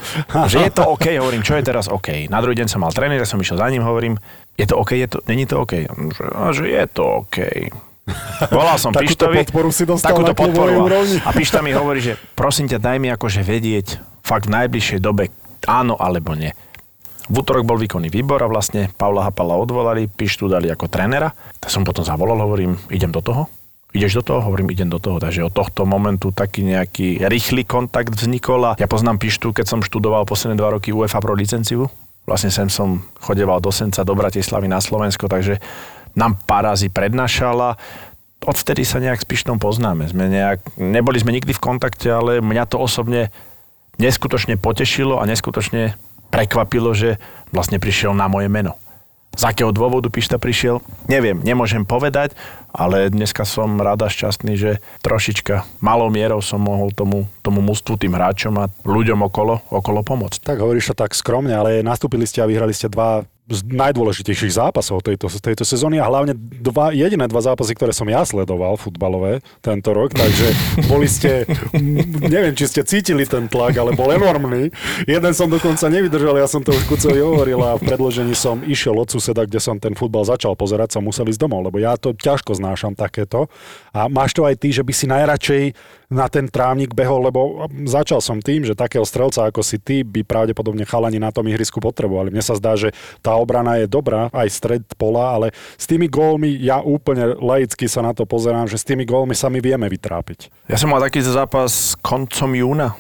že je to OK, hovorím, čo je teraz OK. Na druhý deň som mal tréner, som išiel za ním, hovorím, je to OK, je to, není to OK. Že, a že je to OK. Volal som Pištovi. podporu si dostal takúto podporu. A Pišta mi hovorí, že prosím ťa, daj mi akože vedieť fakt v najbližšej dobe áno alebo nie. V útorok bol výkonný výbor a vlastne Pavla Hapala odvolali, Pištu dali ako trénera. Tak som potom zavolal, hovorím, idem do toho. Ideš do toho? Hovorím, idem do toho. Takže od tohto momentu taký nejaký rýchly kontakt vznikol a ja poznám Pištu, keď som študoval posledné dva roky UEFA pro licenciu. Vlastne sem som chodeval do Senca, do Bratislavy na Slovensko, takže nám parázy prednášala odvtedy sa nejak s Pištom poznáme. Sme nejak, neboli sme nikdy v kontakte, ale mňa to osobne neskutočne potešilo a neskutočne prekvapilo, že vlastne prišiel na moje meno. Z akého dôvodu Pišta prišiel, neviem, nemôžem povedať, ale dneska som rada šťastný, že trošička malou mierou som mohol tomu, tomu mústvu, tým hráčom a ľuďom okolo, okolo pomôcť. Tak hovoríš to tak skromne, ale nastúpili ste a vyhrali ste dva z najdôležitejších zápasov tejto, tejto sezóny a hlavne dva, jediné dva zápasy, ktoré som ja sledoval futbalové tento rok, takže boli ste, neviem, či ste cítili ten tlak, ale bol enormný. Jeden som dokonca nevydržal, ja som to už Kucovi hovoril a v predložení som išiel od suseda, kde som ten futbal začal pozerať, som musel ísť domov, lebo ja to ťažko znášam takéto. A máš to aj ty, že by si najradšej na ten trávnik behol, lebo začal som tým, že takého strelca ako si ty by pravdepodobne chalani na tom ihrisku potrebovali. Mne sa zdá, že tá obrana je dobrá, aj stred pola, ale s tými gólmi ja úplne laicky sa na to pozerám, že s tými gólmi sa my vieme vytrápiť. Ja som mal taký zápas koncom júna,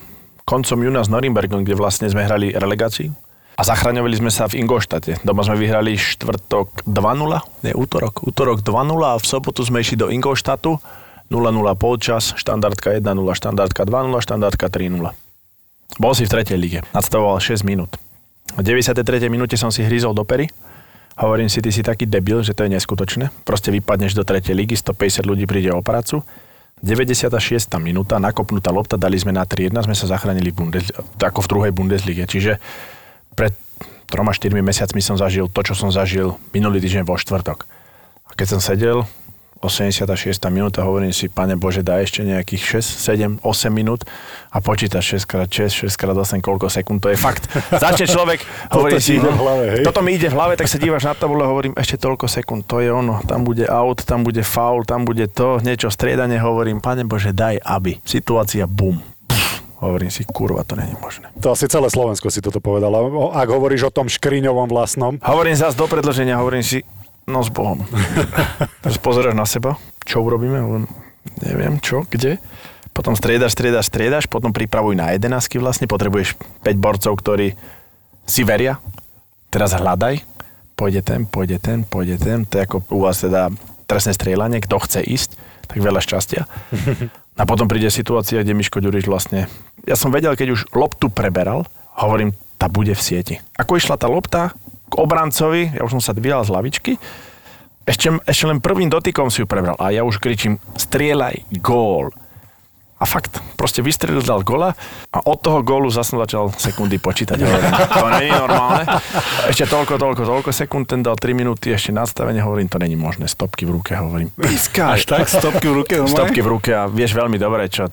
koncom júna s Norimbergom, kde vlastne sme hrali relegáciu a zachraňovali sme sa v Ingolštate. Doma sme vyhrali štvrtok 2-0, nie útorok, útorok 2-0 a v sobotu sme išli do Ingolštatu 0-0 polčas, štandardka 1-0, štandardka 2-0, štandardka 3-0. Bol si v tretej lige, nadstavoval 6 minút. V 93. minúte som si hryzol do pery. Hovorím si, ty si taký debil, že to je neskutočné. Proste vypadneš do tretej ligy, 150 ľudí príde o prácu. 96. minúta, nakopnutá lopta, dali sme na 3-1, sme sa zachránili v Bundes, ako v druhej Bundeslige. Čiže pred troma, štyrmi mesiacmi som zažil to, čo som zažil minulý týždeň vo štvrtok. A keď som sedel, 86. minúta, hovorím si, pane Bože, daj ešte nejakých 6, 7, 8 minút a počítaš 6x6, 6x8, koľko sekúnd, to je fakt. Začne človek, hovorí si, v hlave, toto mi ide v hlave, tak sa dívaš na tabule, hovorím, ešte toľko sekúnd, to je ono, tam bude out, tam bude foul, tam bude to, niečo striedanie, hovorím, pane Bože, daj aby. Situácia, bum, Hovorím si, kurva, to není možné. To asi celé Slovensko si toto povedalo. Ak hovoríš o tom škriňovom vlastnom. Hovorím zase do predlženia, hovorím si, no s Bohom. Teraz pozeráš na seba, čo urobíme, neviem, čo, kde. Potom striedaš, striedaš, striedaš, potom pripravuj na jedenásky vlastne, potrebuješ 5 borcov, ktorí si veria. Teraz hľadaj, pôjde ten, pôjde ten, pôjde ten. To je ako u vás teda trestné strieľanie, kto chce ísť, tak veľa šťastia. A potom príde situácia, kde Miško Ďuriš vlastne... Ja som vedel, keď už loptu preberal, hovorím, tá bude v sieti. Ako išla tá lopta k obrancovi, ja už som sa dvíjal z lavičky, ešte, ešte len prvým dotykom si ju prebral a ja už kričím, strieľaj, gól. A fakt, proste vystrelil, dal gola a od toho gólu zase začal sekundy počítať. Hovorím, to je normálne. Ešte toľko, toľko, toľko sekúnd, ten dal 3 minúty ešte nastavenie, hovorím, to není možné. Stopky v ruke, hovorím. Až Pískaj. tak, stopky v ruke. Stopky v ruke a vieš veľmi dobre, čo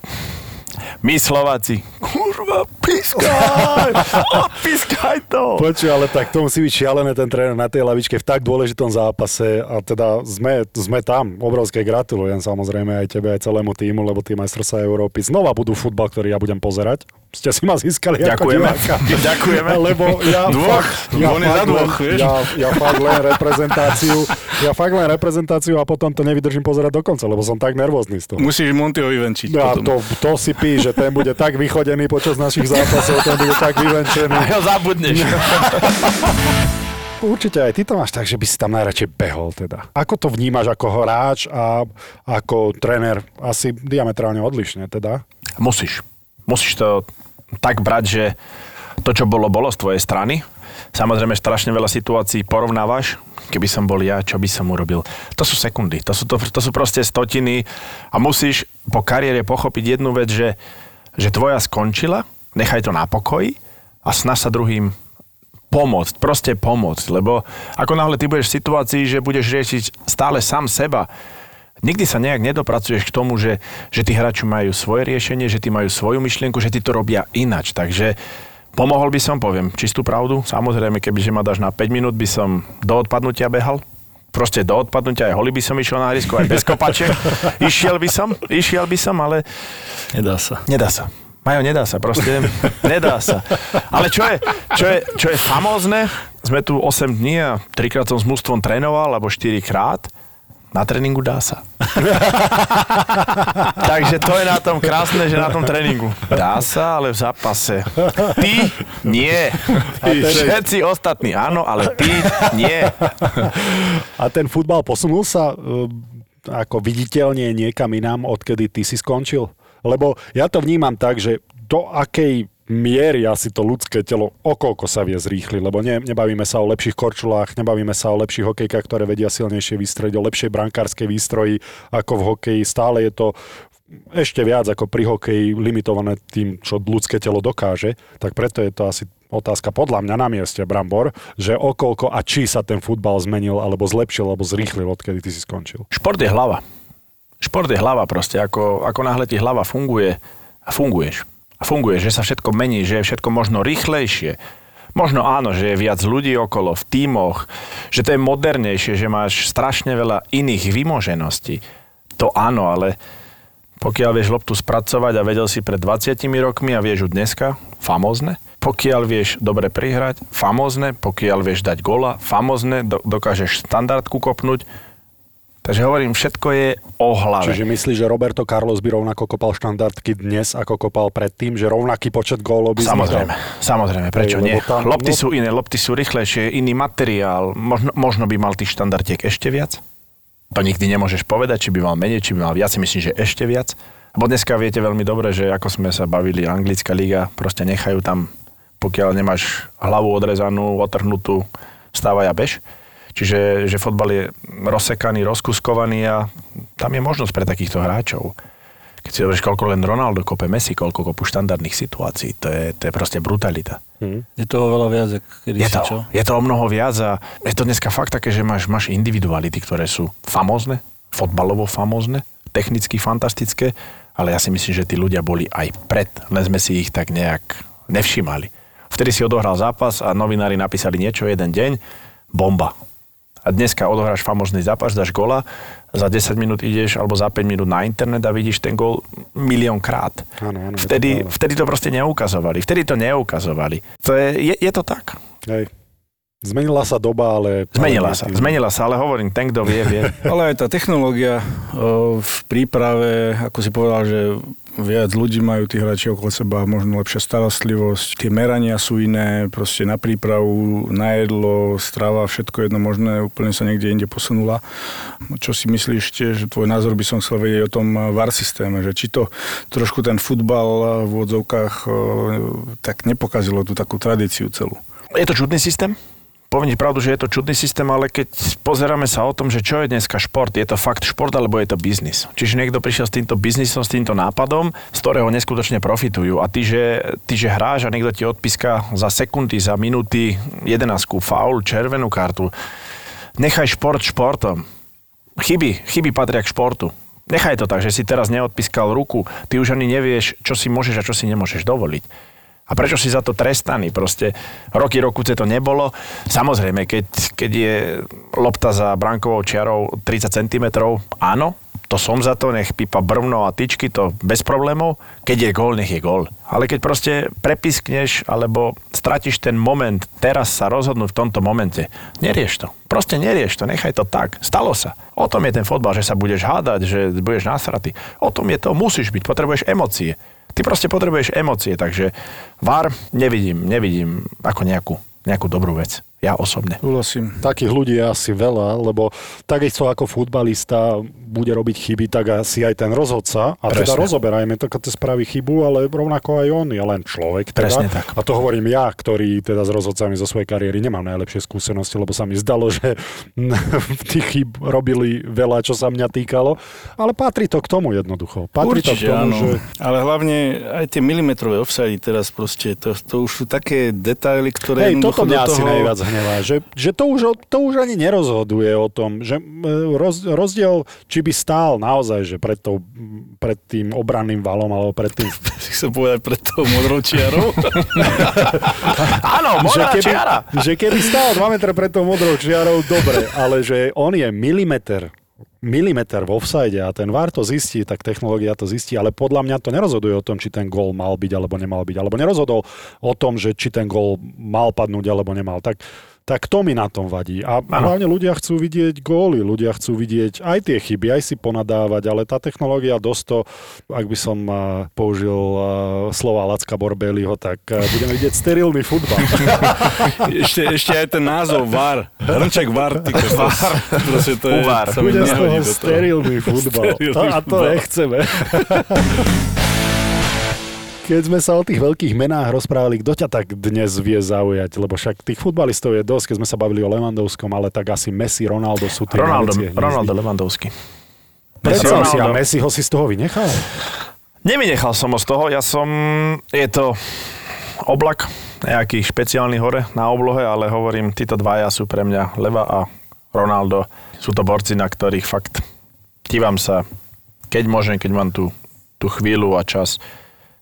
my Slováci, kurva, pískaj, pískaj to. Počuj, ale tak to musí byť šialené ten tréner na tej lavičke v tak dôležitom zápase a teda sme, sme tam. Obrovské gratulujem samozrejme aj tebe, aj celému týmu, lebo tí majstrovstvá Európy znova budú futbal, ktorý ja budem pozerať. Ste si ma získali ako Ďakujeme. diváka. Ďakujeme. Lebo ja Dvoch. fakt, ja, fakt len, dvoch, vieš. ja, ja fakt len reprezentáciu, ja fakt len reprezentáciu a potom to nevydržím pozerať dokonca, lebo som tak nervózny z toho. Musíš Montyho vyvenčiť Ja, potom. to, to si pí, že ten bude tak vychodený počas našich zápasov, ten bude tak vyvenčený. A ho zabudneš. Určite aj ty to máš tak, že by si tam najradšej behol teda. Ako to vnímaš ako hráč a ako tréner? Asi diametrálne odlišne teda. Musíš. Musíš to tak brať, že to, čo bolo, bolo z tvojej strany. Samozrejme, strašne veľa situácií porovnávaš. Keby som bol ja, čo by som urobil? To sú sekundy, to sú, to, to sú proste stotiny a musíš po kariére pochopiť jednu vec, že, že tvoja skončila, nechaj to na pokoji a snaž sa druhým pomôcť, proste pomôcť, lebo ako náhle ty budeš v situácii, že budeš riešiť stále sám seba, nikdy sa nejak nedopracuješ k tomu, že, že tí hráči majú svoje riešenie, že tí majú svoju myšlienku, že tí to robia inač. Takže pomohol by som, poviem čistú pravdu. Samozrejme, keby že ma dáš na 5 minút, by som do odpadnutia behal. Proste do odpadnutia aj holi by som išiel na hrysko, aj bez kopače. išiel by som, išiel by som, ale Nedá sa. Nedá sa. Majo, nedá sa, proste, nedá sa. Ale čo je, čo je, čo je famózne, sme tu 8 dní a trikrát som s mústvom trénoval, alebo 4 krát, na tréningu dá sa. Takže to je na tom krásne, že na tom tréningu. Dá sa, ale v zápase. Ty nie. Všetci ostatní áno, ale ty nie. A ten futbal posunul sa uh, ako viditeľne niekam inám, odkedy ty si skončil? Lebo ja to vnímam tak, že do akej miery asi to ľudské telo okolko sa vie zrýchliť, lebo ne, nebavíme sa o lepších korčulách, nebavíme sa o lepších hokejkách, ktoré vedia silnejšie výstrojiť, o lepšej brankárskej výstroji ako v hokeji. Stále je to ešte viac ako pri hokeji limitované tým, čo ľudské telo dokáže, tak preto je to asi otázka podľa mňa na mieste, Brambor, že okolko a či sa ten futbal zmenil, alebo zlepšil, alebo zrýchlil, odkedy ty si skončil. Šport je hlava. Šport je hlava proste. Ako, ako náhle ti hlava funguje a funguješ. Funguje, že sa všetko mení, že je všetko možno rýchlejšie. Možno áno, že je viac ľudí okolo, v tímoch, že to je modernejšie, že máš strašne veľa iných vymožeností. To áno, ale Pokiaľ vieš loptu spracovať a vedel si pred 20 rokmi a vieš ju dneska, famózne. Pokiaľ vieš dobre prihrať, famózne. Pokiaľ vieš dať gola, famózne. Do, dokážeš standardku kopnúť, Takže hovorím, všetko je o hlave. Čiže myslíš, že Roberto Carlos by rovnako kopal štandardky dnes, ako kopal predtým, že rovnaký počet gólov by Samozrejme, znižal? samozrejme, prečo Hej, nie? tam- lopty no- sú iné, lopty sú rýchlejšie, iný materiál, možno, možno by mal tých štandardiek ešte viac. To nikdy nemôžeš povedať, či by mal menej, či by mal viac, si myslím, že ešte viac. Lebo dneska viete veľmi dobre, že ako sme sa bavili, anglická liga, proste nechajú tam, pokiaľ nemáš hlavu odrezanú, otrhnutú, stávaj a bež. Čiže že fotbal je rozsekaný, rozkuskovaný a tam je možnosť pre takýchto hráčov. Keď si zoberieš, koľko len Ronaldo kope Messi, koľko kopu štandardných situácií, to je, to je proste brutalita. Je toho veľa viac, kedy Je si to, čo? je to o mnoho viac a je to dneska fakt také, že máš, máš individuality, ktoré sú famózne, fotbalovo famózne, technicky fantastické, ale ja si myslím, že tí ľudia boli aj pred, len sme si ich tak nejak nevšimali. Vtedy si odohral zápas a novinári napísali niečo jeden deň, bomba. A dneska odohráš famózny zápas, dáš gola, za 10 minút ideš alebo za 5 minút na internet a vidíš ten gol milión krát. Áno, áno, je to vtedy, vtedy to proste neukazovali. Vtedy to neukazovali. To je, je, je to tak. Hej. Zmenila sa doba, ale... Zmenila sa, zmenila sa, ale hovorím, ten, kto vie, vie. Ale aj tá technológia v príprave, ako si povedal, že viac ľudí majú tí hráči okolo seba, možno lepšia starostlivosť, tie merania sú iné, proste na prípravu, na jedlo, strava, všetko jedno možné, úplne sa niekde inde posunula. Čo si myslíš že tvoj názor by som chcel vedieť o tom VAR systéme, že či to trošku ten futbal v odzovkách tak nepokazilo tú takú tradíciu celú. Je to čudný systém? Poviem pravdu, že je to čudný systém, ale keď pozeráme sa o tom, že čo je dneska šport, je to fakt šport alebo je to biznis. Čiže niekto prišiel s týmto biznisom, s týmto nápadom, z ktorého neskutočne profitujú. A ty, že, ty, že hráš a niekto ti odpíska za sekundy, za minúty 11 faul, červenú kartu. Nechaj šport športom. Chyby, chyby patria k športu. Nechaj to tak, že si teraz neodpískal ruku, ty už ani nevieš, čo si môžeš a čo si nemôžeš dovoliť. A prečo si za to trestaný? Proste roky, rokuce to nebolo. Samozrejme, keď, keď je lopta za brankovou čiarou 30 cm, áno, to som za to, nech pípa brvno a tyčky, to bez problémov. Keď je gól, nech je gól. Ale keď proste prepiskneš alebo stratíš ten moment, teraz sa rozhodnúť v tomto momente, nerieš to. Proste nerieš to, nechaj to tak. Stalo sa. O tom je ten fotbal, že sa budeš hádať, že budeš nasratý. O tom je to, musíš byť, potrebuješ emócie. Ty proste potrebuješ emócie, takže VAR nevidím, nevidím ako nejakú, nejakú dobrú vec. Ja osobne. Súhlasím. Takých ľudí je asi veľa, lebo takisto ako futbalista bude robiť chyby, tak asi aj ten rozhodca. A teda Presne. rozoberajme to, keď spraví chybu, ale rovnako aj on je len človek. Teda. Presne tak. A to hovorím ja, ktorý teda s rozhodcami zo svojej kariéry nemám najlepšie skúsenosti, lebo sa mi zdalo, že tých chyb robili veľa, čo sa mňa týkalo. Ale patrí to k tomu jednoducho. Patrí to k Určite tomu, áno. že Ale hlavne aj tie milimetrové offside teraz proste, to, to už sú také detaily, ktoré Hej, toto mňa do asi toho... najviac hnevá, že, že to, už, to už ani nerozhoduje o tom, že e, roz, rozdiel, či by stál naozaj, že pred, tou, pred tým obranným valom, alebo pred tým... Si chcem povedať pred tou modrou čiarou. Áno, že, modrá keby, čiara. že keby stál 2 metre pred tou modrou čiarou, dobre, ale že on je milimeter milimeter v offside a ten VAR to zistí, tak technológia to zistí, ale podľa mňa to nerozhoduje o tom, či ten gól mal byť alebo nemal byť, alebo nerozhodol o tom, že či ten gól mal padnúť alebo nemal. Tak, tak to mi na tom vadí. A Áno. hlavne ľudia chcú vidieť góly, ľudia chcú vidieť aj tie chyby, aj si ponadávať, ale tá technológia dosť to, ak by som použil slova Lacka Borbeliho, tak budeme vidieť sterilný futbal. ešte, ešte aj ten názov VAR. Hrnček VAR. Ty kokos. Proste to je, Uvar. sa mi nehodí do toho. sterilný futbal. Sterilný To, a to futbal. nechceme. Keď sme sa o tých veľkých menách rozprávali, kto ťa tak dnes vie zaujať? Lebo však tých futbalistov je dosť, keď sme sa bavili o Lewandowskom, ale tak asi Messi, Ronaldo sú tie Ronaldo. Ronaldo Lewandowski. Predstav si, a. Messi ho si z toho vynechal? Nevynechal som ho z toho, ja som, je to oblak, nejaký špeciálny hore na oblohe, ale hovorím, títo dvaja sú pre mňa Leva a Ronaldo. Sú to borci, na ktorých fakt dívam sa, keď môžem, keď mám tú, tú chvíľu a čas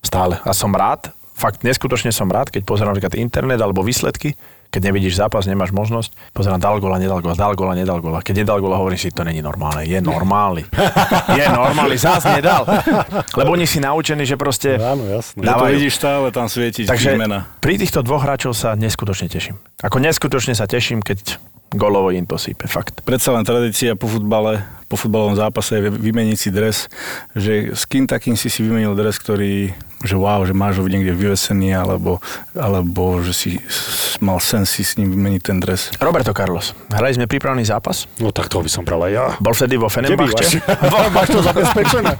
stále. A som rád, fakt neskutočne som rád, keď pozerám napríklad internet alebo výsledky, Keď nevidíš zápas, nemáš možnosť, pozerám, dal gola, nedal gola, dal gola, nedal gola. Keď nedal gola, hovorím si, to není normálne. Je normálny. Je normálny, zás nedal. Lebo oni si naučení, že proste Áno, jasné. Ja to dávajú. vidíš stále tam svietiť Takže výmena. pri týchto dvoch hráčov sa neskutočne teším. Ako neskutočne sa teším, keď golovo im to sype, fakt. Predsa len tradícia po futbale, po futbalovom zápase vymeniť si dres, že s kým takým si si vymenil dres, ktorý, že wow, že máš ho niekde vyvesený, alebo, alebo že si s- mal sen si s ním vymeniť ten dres. Roberto Carlos, hrali sme prípravný zápas, No tak to by som bral aj ja. bol vtedy vo? Fenerbahče. Máš to zabezpečené?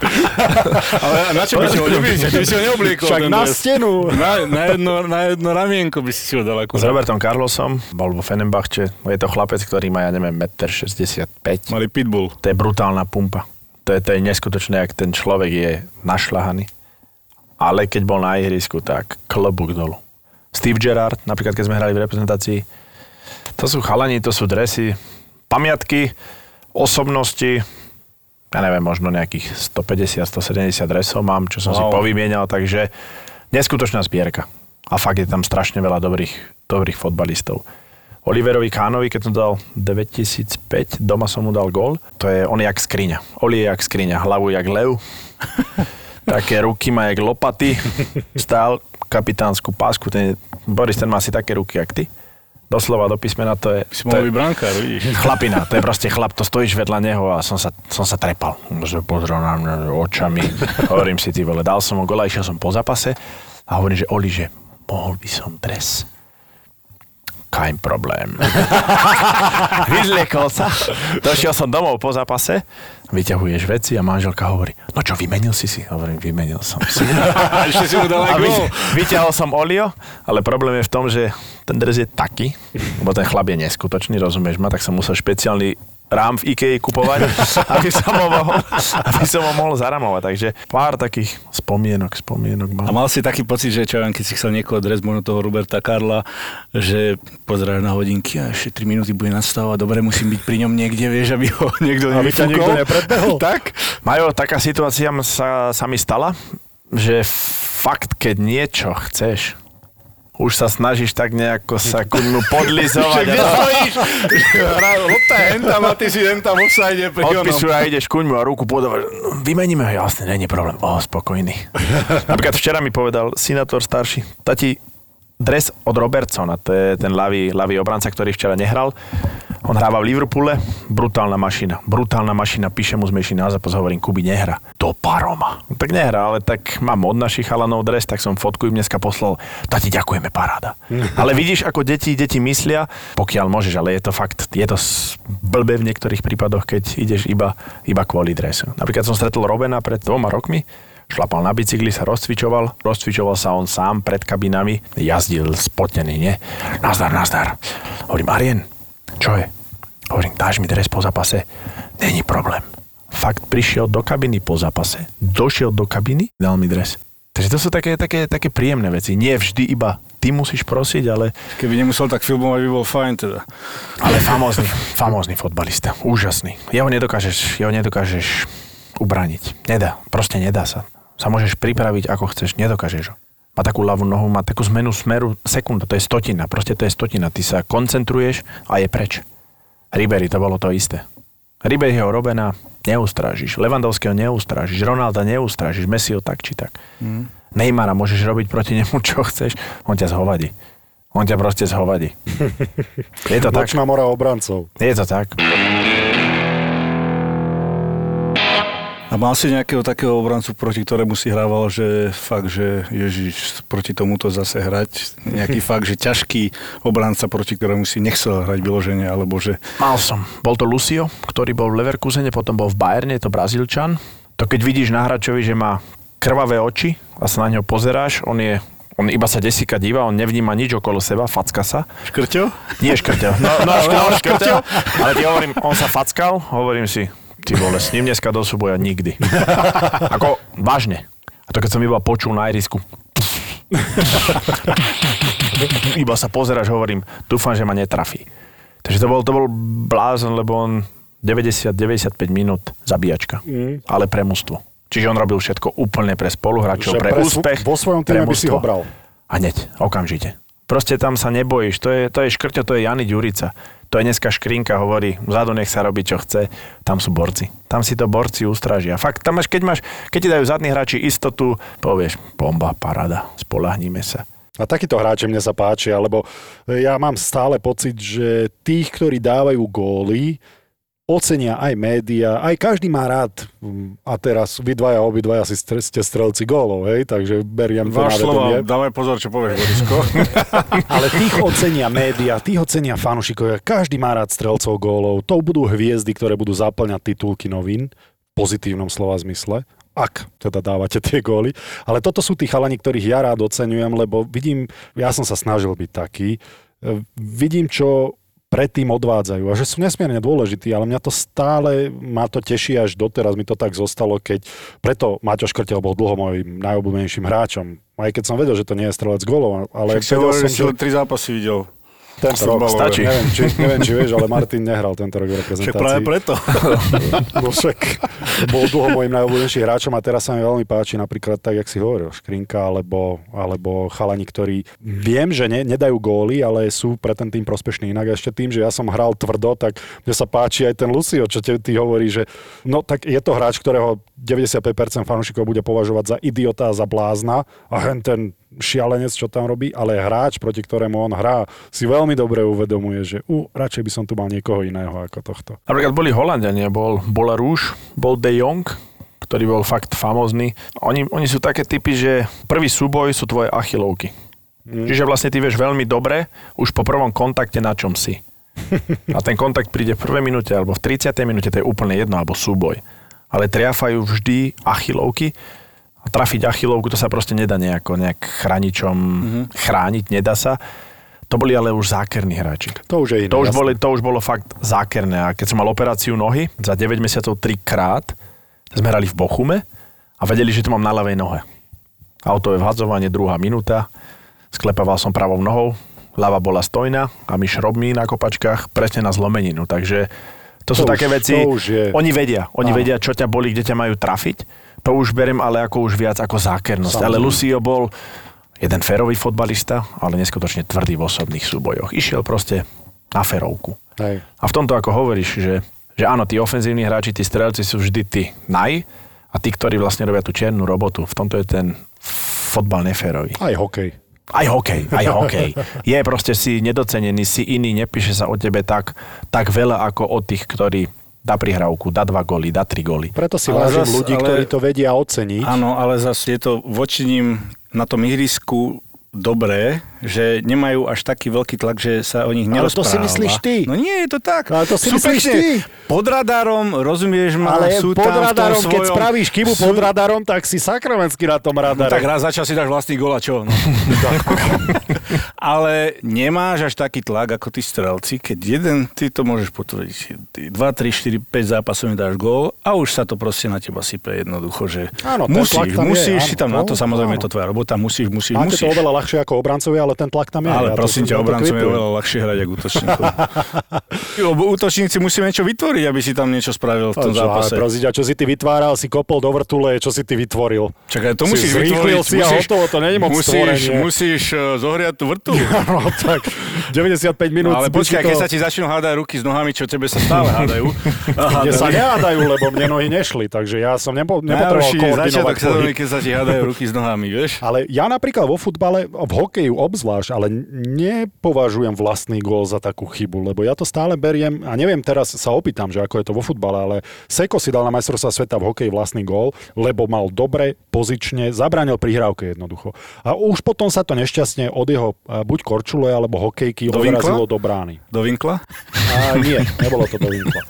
Ale na čo by si ho, by si ho neobliekol? Však na dres? stenu. Na, na, jedno, na jedno ramienko by si si ho dal S ako Robertom Carlosom, bol vo Fenerbahče, je to chlapec, ktorý má, ja neviem, 1,65 m. Mali pitbull. To je brutálna pumpa. To je, to je neskutočné, ak ten človek je našľahaný. Ale keď bol na ihrisku, tak klobúk dolu. Steve Gerrard, napríklad keď sme hrali v reprezentácii, to sú chalani, to sú dresy, pamiatky, osobnosti, ja neviem, možno nejakých 150-170 dresov mám, čo som wow. si Wow. povymienial, takže neskutočná zbierka. A fakt je tam strašne veľa dobrých, dobrých fotbalistov. Oliverovi Kánovi, keď som dal 2005, doma som mu dal gól, to je on jak skriňa. Oli je jak skriňa, hlavu jak lev, také ruky má jak lopaty, stál kapitánsku pásku, ten, Boris, ten má asi také ruky jak ty. Doslova do písmena to je... Si to mohol je byť brankár, vidíš. chlapina, to je proste chlap, to stojíš vedľa neho a som sa, som sa trepal. Pozrel na mňa očami, hovorím si, ty vole, dal som mu gola, išiel som po zápase a hovorím, že Oli, že mohol by som dres. Kein problém. Vyzliekol sa, došiel som domov po zápase, vyťahuješ veci a manželka hovorí, no čo, vymenil si si? Hovorím, vymenil som si. Ešte si mu dal aj A vy, vyťahol som olio, ale problém je v tom, že ten dres je taký, lebo ten chlap je neskutočný, rozumieš ma, tak som musel špeciálny rám v Ikei kupovať, aby som ho mohol, aby som ho mohol zaramovať. Takže pár takých spomienok, spomienok A mám. mal si taký pocit, že čo ja viem, keď si chcel niekoho dres, možno toho Roberta Karla, že pozeráš na hodinky a ešte 3 minúty bude nastavovať, dobre, musím byť pri ňom niekde, vieš, aby ho niekto Aby ťa nevyfúkol. nepredbehol. Tak? Majo, taká situácia sa, sa mi stala, že fakt, keď niečo chceš, už sa snažíš tak nejako sa ku mnu podlizovať. Kde a- stojíš? Lopta je hentam a ty si hentam offside pri a ideš kuňmu a ruku podávaš. No, vymeníme ho, jasne, není problém. O, spokojný. Napríklad včera mi povedal synátor starší, tati, dres od Robertsona, to je ten ľavý, ľavý obranca, ktorý včera nehral. On hráva v Liverpoole, brutálna mašina. Brutálna mašina, píše mu z na zápas, hovorím, Kuby nehra. Do paroma. No, tak nehra, ale tak mám od našich chalanov dres, tak som fotku im dneska poslal. Tati, ďakujeme, paráda. ale vidíš, ako deti, deti myslia, pokiaľ môžeš, ale je to fakt, je to blbé v niektorých prípadoch, keď ideš iba, iba kvôli dresu. Napríklad som stretol Robena pred dvoma rokmi, šlapal na bicykli, sa rozcvičoval, rozcvičoval sa on sám pred kabinami, jazdil spotený, nie? Nazdar, nazdar. Hovorím, Arien, čo je? Hovorím, dáš mi dres po zápase? Není problém. Fakt prišiel do kabiny po zápase, došiel do kabiny, dal mi dres. Takže to sú také, také, také príjemné veci. Nie vždy iba ty musíš prosiť, ale, Keby nemusel tak filmovať, by bol fajn teda. ale famózny, famózny fotbalista. Úžasný. Jeho nedokážeš, jeho nedokážeš ubraniť. Nedá. Proste nedá sa. Sa môžeš pripraviť ako chceš, nedokážeš ho. Má takú ľavú nohu, má takú zmenu smeru, sekunda, to je stotina, proste to je stotina. Ty sa koncentruješ a je preč. Ribery to bolo to isté. Riberyho Robena neustrážiš, Levandovského neustrážiš, Ronalda neustrážiš, Messiho tak či tak. Mm. Neymara môžeš robiť proti nemu, čo chceš, on ťa zhovadí. On ťa proste zhovadí. Je to tak. Nočná mora obrancov. Je to tak. A mal si nejakého takého obrancu, proti ktorému si hrával, že fakt, že Ježiš, proti tomuto zase hrať, nejaký fakt, že ťažký obranca, proti ktorému si nechcel hrať vyloženie, alebo že Mal som. Bol to Lucio, ktorý bol v Leverkusene, potom bol v Bayerne, je to Brazílčan. To keď vidíš na hráčovi, že má krvavé oči a sa na ňo pozeráš, on je on iba sa desíka díva, on nevníma nič okolo seba, facka sa. škrťo? Nie škrťal. No, no, no škrťal. Ale ti hovorím, on sa fackal, hovorím si, ty vole, s ním dneska do súboja nikdy. Ako, vážne. A to keď som iba počul na irisku, iba sa pozeráš, hovorím, dúfam, že ma netrafí. Takže to bol, to bol blázon, lebo on 90-95 minút zabíjačka. Mm. Ale pre mužstvo. Čiže on robil všetko úplne pre spoluhráčov, pre, pre- úspech. vo svojom týme by si ho bral. A hneď, okamžite. Proste tam sa nebojíš. To je, to je škrťo, to je Jani Ďurica. To je dneska škrinka, hovorí, vzadu nech sa robí, čo chce. Tam sú borci. Tam si to borci ustražia. Fakt, tam máš, keď, máš, keď ti dajú zadní hráči istotu, povieš, bomba, parada, spolahníme sa. A takíto hráči mne sa páčia, lebo ja mám stále pocit, že tých, ktorí dávajú góly, ocenia aj média, aj každý má rád a teraz vy dvaja, obidvaja si stre- ste strelci gólov, hej, takže beriem to Váš slova, dávaj pozor, čo povieš, Borisko. Ale tých ocenia média, tých ocenia fanúšikovia, každý má rád strelcov gólov, to budú hviezdy, ktoré budú zaplňať titulky novín, v pozitívnom slova zmysle, ak teda dávate tie góly. Ale toto sú tí chalani, ktorých ja rád oceňujem, lebo vidím, ja som sa snažil byť taký, e, vidím, čo predtým odvádzajú a že sú nesmierne dôležití, ale mňa to stále, ma to teší až doteraz, mi to tak zostalo, keď preto Maťo Škrtel bol dlho môjim najobľúbenejším hráčom. Aj keď som vedel, že to nie je strelec golov, ale Však vedel som, že tri zápasy videl. Tento rok. Stačí. Neviem či, neviem, či vieš, ale Martin nehral tento rok v Však reprezentácii. práve preto. No však bol dlho môjim najobľúbenejším hráčom a teraz sa mi veľmi páči napríklad tak, jak si hovoril, Škrinka alebo, alebo chalani, ktorí viem, že ne, nedajú góly, ale sú pre ten tým prospešní. Inak ešte tým, že ja som hral tvrdo, tak mne sa páči aj ten Lucio, čo te, ty hovorí, že no tak je to hráč, ktorého 95% fanúšikov bude považovať za idiota a za blázna a hen ten šialenec, čo tam robí, ale hráč, proti ktorému on hrá, si veľmi dobre uvedomuje, že uh, radšej by som tu mal niekoho iného ako tohto. Napríklad boli Holandiania, bol Rouge, bol De Jong, ktorý bol fakt famózny. Oni, oni sú také typy, že prvý súboj sú tvoje achilovky. Mm. Čiže vlastne ty vieš veľmi dobre už po prvom kontakte na čom si. A ten kontakt príde v prvej minúte alebo v 30. minúte, to je úplne jedno, alebo súboj. Ale triafajú vždy achilovky trafiť achilovku to sa proste nedá nejako nejak chraničom mm-hmm. chrániť, nedá sa. To boli ale už zákerní hráči. To už je iné. To už, jasné. boli, to už bolo fakt zákerné. A keď som mal operáciu nohy, za 9 mesiacov 3 krát sme hrali v Bochume a vedeli, že to mám na ľavej nohe. Autové vhadzovanie, druhá minúta, sklepával som pravou nohou, ľava bola stojná a my šrobmi na kopačkách presne na zlomeninu. Takže to, sú To už- také veci, to už je- oni vedia, oni Áno. vedia, čo ťa boli, kde ťa majú trafiť. To už berem ale ako už viac ako zákernosť. Ale Lucio bol jeden férový fotbalista, ale neskutočne tvrdý v osobných súbojoch. Išiel proste na férovku. Hej. A v tomto, ako hovoríš, že, že áno, tí ofenzívni hráči, tí strelci sú vždy tí naj a tí, ktorí vlastne robia tú čiernu robotu. V tomto je ten fotbal neférový. Aj hokej. Aj hokej, aj hokej. Je proste si nedocenený, si iný, nepíše sa o tebe tak, tak veľa ako o tých, ktorí dá prihrávku, dá dva góly, dá tri góly. Preto si Ale vážim zas- ľudí, ale- ktorí to vedia oceniť. Áno, ale zase je to voči ním na tom ihrisku dobré, že nemajú až taký veľký tlak, že sa o nich Ale to si nerozpráva. myslíš ty. No nie je to tak. Ale to si Sú myslíš pekne ty. Pod radarom, rozumieš ma, Ale sú pod tam radarom, keď svojom- spravíš chybu sú- pod radarom, tak si sakramensky na tom No, radare. tak raz začal si dáš vlastný gól a čo? No. Ale nemáš až taký tlak ako tí strelci, keď jeden, ty to môžeš potvrdiť, ty 2, 3, 4, 5 zápasov mi dáš gól a už sa to proste na teba sype jednoducho, že Áno, musíš, tam je, musíš áno, si tam na to, to- samozrejme, áno. je to tvoja robota, musíš, musíš, Máte musíš. to oveľa ľahšie ako obrancovia, ale ten tlak tam je. Ale Ja prosím si- ťa, obrancom je oveľa ľahšie hrať ako útočníkom. Lebo útočníci musí niečo vytvoriť, aby si tam niečo spravil v tom Čo, ale zápase. prosím ťa, čo si ty vytváral, si kopol do vrtule, čo si ty vytvoril. Čakaj, to Si musíš zrýchlil vytvoriť. si a hotovo, to není moc musíš, stvorenie. musíš uh, zohriať tú vrtu. No tak, 95 minút. Ale by si počkaj, to- keď sa ti začnú hádať ruky s nohami, čo tebe sa stále hádajú. Kde sa nehádajú, lebo mne nohy nešli, takže ja som nepo, nepotreboval Najhorší koordinovať začiatok sezóny, keď sa ti hádajú ruky s nohami, vieš? Ale ja napríklad vo futbale, v hokeju obzvlášť, ale nepovažujem vlastný gól za takú chybu, lebo ja to stále beriem, a neviem, teraz sa opýtam, že ako je to vo futbale, ale Seko si dal na majstrovstvá sveta v hokeji vlastný gól, lebo mal dobre, pozične, zabránil prihrávke jednoducho. A už potom sa to nešťastne od jeho buď korčule alebo hokejky Do vinkla? odrazilo do brány. Do vinkla? A nie, nebolo to do vinkla.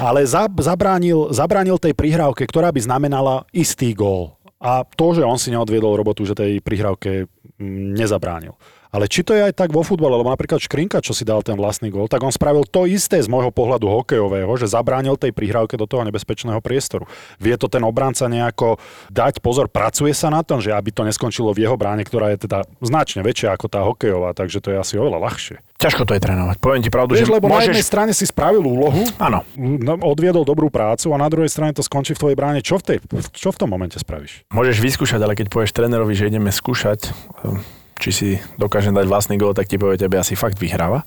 Ale za, zabránil, zabránil tej prihrávke, ktorá by znamenala istý gól. A to, že on si neodviedol robotu, že tej prihrávke mm, nezabránil. Ale či to je aj tak vo futbale, lebo napríklad Škrinka, čo si dal ten vlastný gól, tak on spravil to isté z môjho pohľadu hokejového, že zabránil tej prihrávke do toho nebezpečného priestoru. Vie to ten obranca nejako dať pozor, pracuje sa na tom, že aby to neskončilo v jeho bráne, ktorá je teda značne väčšia ako tá hokejová, takže to je asi oveľa ľahšie. Ťažko to je trénovať. Poviem ti pravdu, Vieš, že lebo na jednej môžeš... strane si spravil úlohu, Áno, no, odviedol dobrú prácu a na druhej strane to skončí v tvojej bráne. Čo v, tej, čo v tom momente spravíš? môžeš vyskúšať, ale keď povieš trénerovi, že ideme skúšať, či si dokážem dať vlastný gól, tak ti povie, tebe asi fakt vyhráva.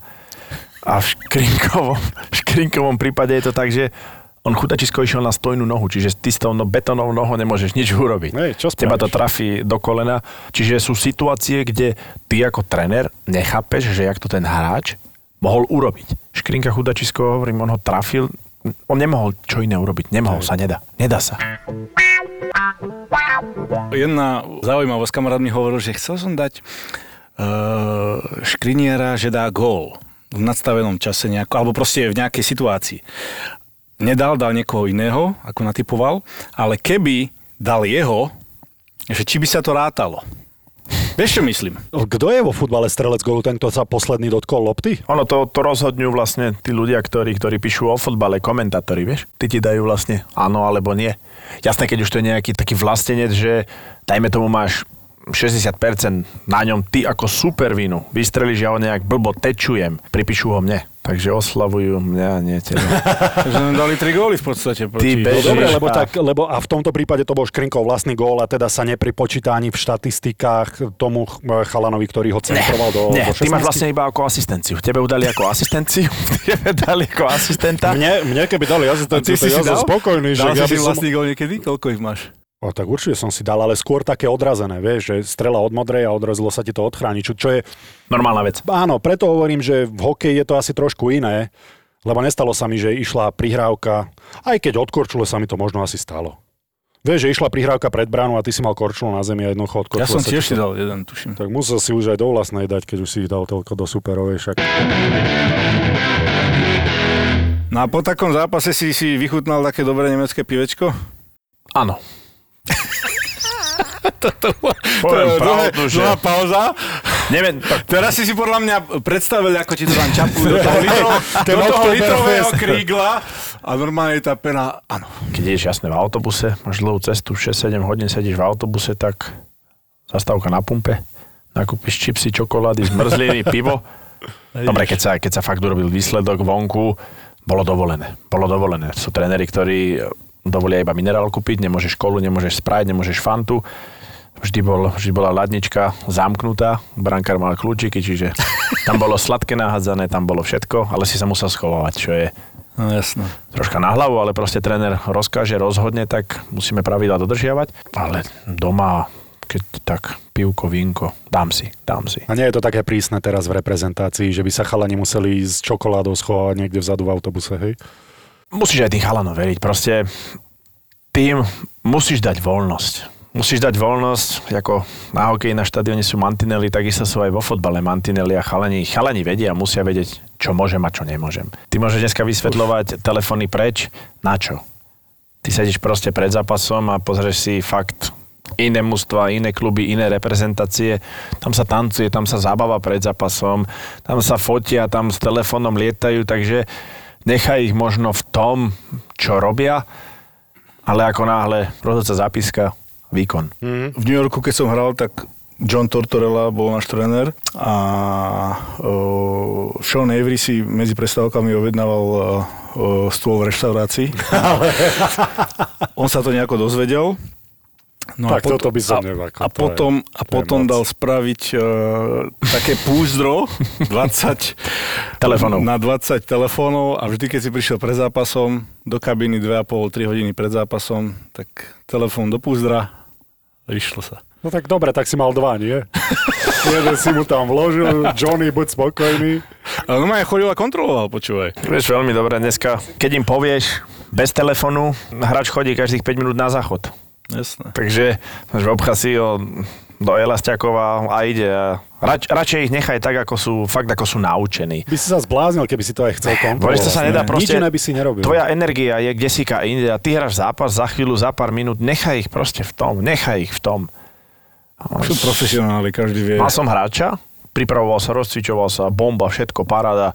A v škrinkovom, v škrinkovom prípade je to tak, že on chutačisko išiel na stojnú nohu, čiže ty s tou no, betónovou nohou nemôžeš nič urobiť. Hej, čo Teba to trafí do kolena. Čiže sú situácie, kde ty ako tréner nechápeš, že jak to ten hráč mohol urobiť. Škrinka chudačisko, hovorím, on ho trafil, on nemohol čo iné urobiť. Nemohol sa, nedá. Nedá sa. Jedna zaujímavosť, kamarát mi hovoril, že chcel som dať uh, škriniera, že dá gól v nadstavenom čase nejako, alebo proste v nejakej situácii. Nedal, dal niekoho iného, ako natypoval, ale keby dal jeho, že či by sa to rátalo. Vieš, čo myslím? Kto je vo futbale strelec gólu, ten, kto sa posledný dotkol lopty? Ono to, to rozhodňujú vlastne tí ľudia, ktorí, ktorí píšu o fotbale, komentátori, vieš? Ty ti dajú vlastne áno alebo nie. Jasné, keď už to je nejaký taký vlastenec, že dajme tomu máš 60% na ňom ty ako supervinu. Vystrelíš, ja ho nejak blbo tečujem. Pripíšu ho mne. Takže oslavujú mňa, nie teba. Takže sme dali tri góly v podstate. Proti... No bež- dobre, lebo, a- tak, lebo a v tomto prípade to bol Škrinkov vlastný gól a teda sa nepripočíta ani v štatistikách tomu ch- chalanovi, ktorý ho centroval do, Nie, do ty máš 16. vlastne iba ako asistenciu. Tebe udali ako asistenciu, tebe dali ako asistenta. Mne, mne keby dali asistenciu, ty si ja si som dal? spokojný, že Dal ja si by si som... vlastný gól niekedy? Koľko ich máš? O, tak určite som si dal, ale skôr také odrazené, vieš, že strela od modrej a odrazilo sa ti to od chráni, čo, je... Normálna vec. Áno, preto hovorím, že v hokeji je to asi trošku iné, lebo nestalo sa mi, že išla prihrávka, aj keď od korčule sa mi to možno asi stalo. Vieš, že išla prihrávka pred bránu a ty si mal korčulu na zemi a jednoducho od Ja som sa tiež si dal jeden, tuším. Tak musel si už aj do vlastnej dať, keď už si dal toľko do superovej však. No a po takom zápase si si vychutnal také dobré nemecké pivečko? Áno. To Poviem je dlhé- pravdu, že... dlhá pauza. Neviem, tak Teraz si si podľa mňa predstavil, ako ti to tam čapú do toho, litro, do toho litrového krígla a normálne je tá pena, áno. keď ideš jasne v autobuse, máš dlhú cestu, 6-7 hodín sedíš v autobuse, tak zastávka na pumpe, nakúpiš čipsy, čokolády, zmrzliny, pivo. Dobre, keď sa, keď sa fakt urobil výsledok vonku, bolo dovolené. Bolo dovolené. Sú tréneri, ktorí dovolia iba minerál kúpiť, nemôžeš kolu, nemôžeš sprite, nemôžeš fantu. Vždy, bol, vždy bola ladnička zamknutá, brankár mal kľúčiky, čiže tam bolo sladké nahádzané, tam bolo všetko, ale si sa musel schovávať, čo je No jasno. troška na hlavu, ale proste tréner rozkáže, rozhodne, tak musíme pravidla dodržiavať. Ale doma, keď tak pivko, vínko, dám si, dám si. A nie je to také prísne teraz v reprezentácii, že by sa chalani museli s čokoládou schovávať niekde vzadu v autobuse, hej? Musíš aj tým chalanom veriť, proste tým musíš dať voľnosť. Musíš dať voľnosť, ako na hokeji na štadióne sú mantinely, takisto sú aj vo fotbale mantinely a chalani, chalani vedia, musia vedieť, čo môžem a čo nemôžem. Ty môžeš dneska vysvetľovať telefóny preč, na čo? Ty sedíš proste pred zápasom a pozrieš si fakt iné mužstva, iné kluby, iné reprezentácie. Tam sa tancuje, tam sa zabáva pred zápasom, tam sa fotia, tam s telefónom lietajú, takže nechaj ich možno v tom, čo robia, ale ako náhle rozhodca zápiska, výkon. V New Yorku, keď som hral, tak John Tortorella bol náš tréner a uh, Sean Avery si medzi prestávkami objednával uh, uh, stôl v reštaurácii. On sa to nejako dozvedel. No Tak toto by som a, ako a je- potom, a potom dal spraviť uh, také púzdro 20 Telefónov. na 20 telefónov a vždy, keď si prišiel pred zápasom do kabiny 2,5-3 hodiny pred zápasom, tak telefón do púzdra a išlo sa. No tak dobre, tak si mal dva, nie? Jeden si mu tam vložil, Johnny, buď spokojný. Ale no ja chodil a kontroloval, počúvaj. Vieš veľmi dobre dneska, keď im povieš bez telefónu, hráč chodí každých 5 minút na záchod. Jasné. Takže že obchá si ho do Elastiakova a ide. A rač, radšej ich nechaj tak, ako sú, fakt ako sú naučení. By si sa zbláznil, keby si to aj chcel kontrolovať. To sa nedá Ne, proste... Nič iné by si nerobil. Tvoja energia je kde si ka inde a ty hráš zápas za chvíľu, za pár minút, nechaj ich proste v tom, nechaj ich v tom. Sú profesionáli, každý vie. Mal som hráča, pripravoval sa, rozcvičoval sa, bomba, všetko, paráda.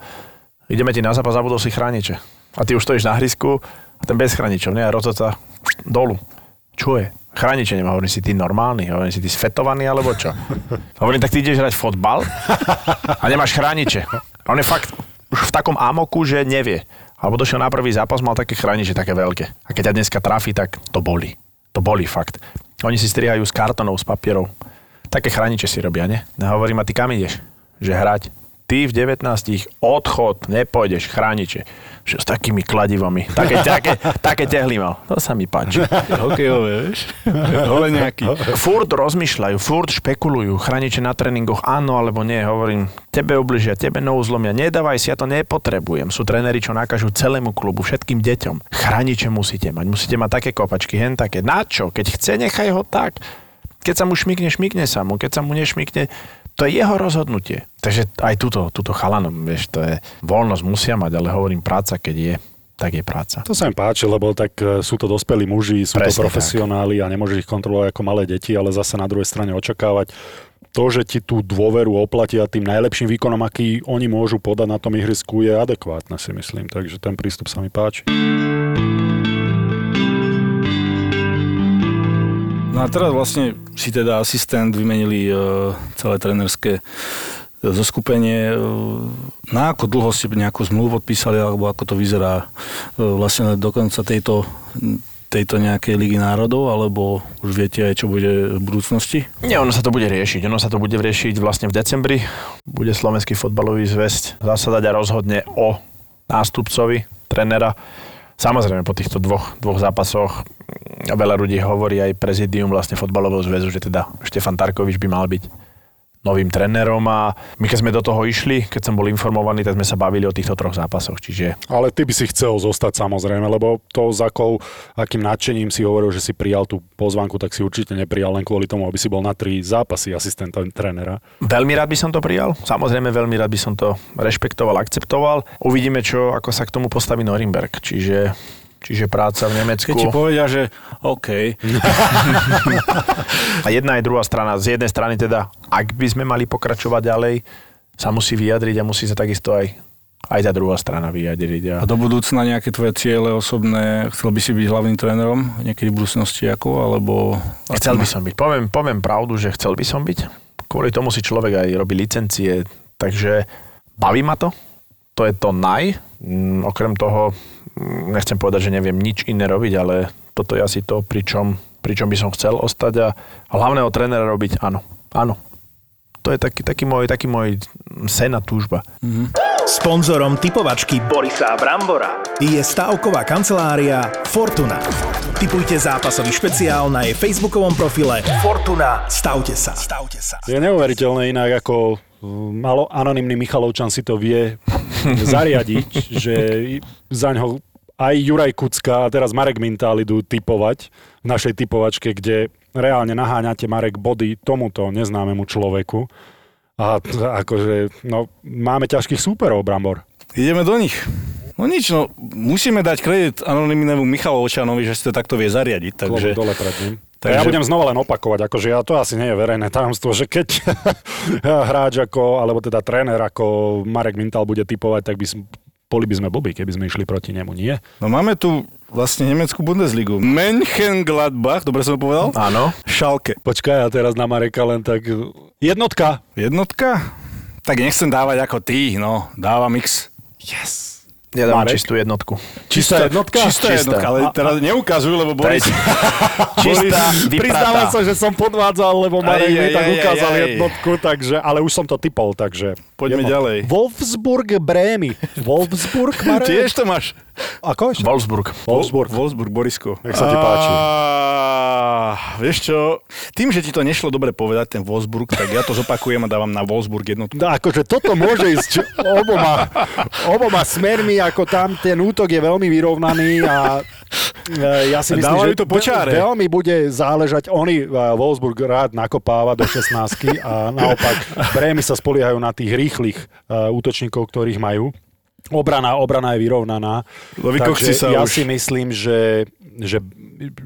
Ideme ti na zápas, zabudol si chrániče. A ty už stojíš na hrisku a ten bez chráničov, nie? Rozhodca dolu. Čo je? Chrániče nemá, hovorím si, ty normálny, hovorím si, ty sfetovaný, alebo čo? Hovorím, tak ty ideš hrať fotbal a nemáš chrániče. A on je fakt už v takom amoku, že nevie. Alebo došiel na prvý zápas, mal také chrániče, také veľké. A keď ťa dneska trafí, tak to boli. To boli fakt. Oni si strihajú z kartonov, z papierov. Také chrániče si robia, nie? No, hovorím, a ty kam ideš? Že hrať? Ty v 19 odchod, nepôjdeš, chrániče. Že s takými kladivami. Také, také, také tehly mal. To sa mi páči. Hokejové, vieš? Hole nejaký. Furt rozmýšľajú, furt špekulujú. Chrániče na tréningoch áno alebo nie. Hovorím, tebe ubližia, tebe nohu zlomia. Nedávaj si, ja to nepotrebujem. Sú tréneri, čo nakažú celému klubu, všetkým deťom. Chrániče musíte mať. Musíte mať také kopačky, hen také. Na čo? Keď chce, nechaj ho tak. Keď sa mu šmikne, šmikne sa mu. Keď sa mu nešmikne, to je jeho rozhodnutie. Takže aj túto, túto chalanom, vieš, to je voľnosť musia mať, ale hovorím, práca, keď je, tak je práca. To sa mi páči, lebo tak e, sú to dospelí muži, sú Presne to profesionáli a nemôžeš ich kontrolovať ako malé deti, ale zase na druhej strane očakávať to, že ti tú dôveru oplatia tým najlepším výkonom, aký oni môžu podať na tom ihrisku, je adekvátne, si myslím. Takže ten prístup sa mi páči. No a teraz vlastne si teda asistent vymenili e, celé trenerské e, zoskupenie. E, na ako dlho ste nejakú zmluvu podpísali, alebo ako to vyzerá vlastne do konca tejto, tejto nejakej ligy národov, alebo už viete aj, čo bude v budúcnosti? Nie, ono sa to bude riešiť. Ono sa to bude riešiť vlastne v decembri. Bude Slovenský fotbalový zväzť zasadať a rozhodne o nástupcovi trénera. Samozrejme, po týchto dvoch, dvoch zápasoch mm, veľa ľudí hovorí aj prezidium vlastne fotbalového zväzu, že teda Štefan Tarkovič by mal byť novým trénerom a my keď sme do toho išli, keď som bol informovaný, tak sme sa bavili o týchto troch zápasoch, čiže Ale ty by si chcel zostať samozrejme, lebo to za akou, akým nadšením si hovoril, že si prijal tú pozvanku, tak si určite neprijal len kvôli tomu, aby si bol na tri zápasy asistenta trénera. veľmi rád by som to prijal. Samozrejme, veľmi rád by som to rešpektoval, akceptoval. Uvidíme, čo, ako sa k tomu postaví Norimberg, čiže Čiže práca v Nemecku. Keď ti povedia, že OK, A jedna aj druhá strana. Z jednej strany teda, ak by sme mali pokračovať ďalej, sa musí vyjadriť a musí sa takisto aj, aj tá druhá strana vyjadriť. A a do budúcna nejaké tvoje ciele osobné, chcel by si byť hlavným trénerom niekedy v budúcnosti ako, alebo... chcel by som byť. Poviem, poviem pravdu, že chcel by som byť. Kvôli tomu si človek aj robí licencie, takže baví ma to. To je to naj. Mm, Okrem toho, nechcem povedať, že neviem nič iné robiť, ale toto je asi to, pričom, pričom by som chcel ostať a hlavného trénera robiť, áno. Áno. To je taký, taký, môj, taký môj sen a túžba. Sponzorom typovačky Borisa Brambora je stavková kancelária Fortuna. Typujte zápasový špeciál na jej facebookovom profile Fortuna. Stavte sa. Stavte sa. Je neuveriteľné inak, ako mm, malo anonymný Michalovčan si to vie zariadiť, že za ňo aj Juraj Kucka a teraz Marek Mintál idú typovať v našej typovačke, kde reálne naháňate Marek body tomuto neznámemu človeku. A akože, no, máme ťažkých súperov, Brambor. Ideme do nich. No nič, no musíme dať kredit anonymnému Michalovčanovi, že si to takto vie zariadiť, takže... Dole pred ním. Takže-. Ja budem znova len opakovať, akože ja to asi nie je verejné tajomstvo, že keď hráč ako, alebo teda tréner ako Marek Mintal bude typovať, tak by boli by sme blbí, keby sme išli proti nemu, nie? No máme tu vlastne nemeckú Bundesligu. Mönchengladbach, dobre som to povedal? Áno. Schalke. Počkaj, a teraz na Mareka len tak... Jednotka! Jednotka? Tak nechcem dávať ako ty, no. Dávam X. Ja dám Marek? čistú jednotku. Čistá jednotka? Čistá, Čistá. jednotka, ale teraz neukazujú, lebo Boris... Čistá, Priznávam sa, že som podvádzal, lebo Marek Aj, mi aj, tak aj, ukázal aj, aj. jednotku, takže, ale už som to typol, takže... Poďme ďalej. Wolfsburg Brémy. Wolfsburg, Marek? Tiež to máš. Ako ešte? Wolfsburg. Wolfsburg. Wolfsburg, Borisko. Nech sa ti páči. A, vieš čo, tým, že ti to nešlo dobre povedať, ten Wolfsburg, tak ja to zopakujem a dávam na Wolfsburg jednotku. No, akože toto môže ísť oboma, oboma smermi, ako tam ten útok je veľmi vyrovnaný a e, ja si myslím, dávajú že to po čáre. veľmi bude záležať. Oni, e, Wolfsburg rád nakopáva do 16 a naopak Brémy sa spoliehajú na tých rýchlych e, útočníkov, ktorých majú. Obrana, obrana je vyrovnaná. No Takže sa ja už. si myslím, že, že,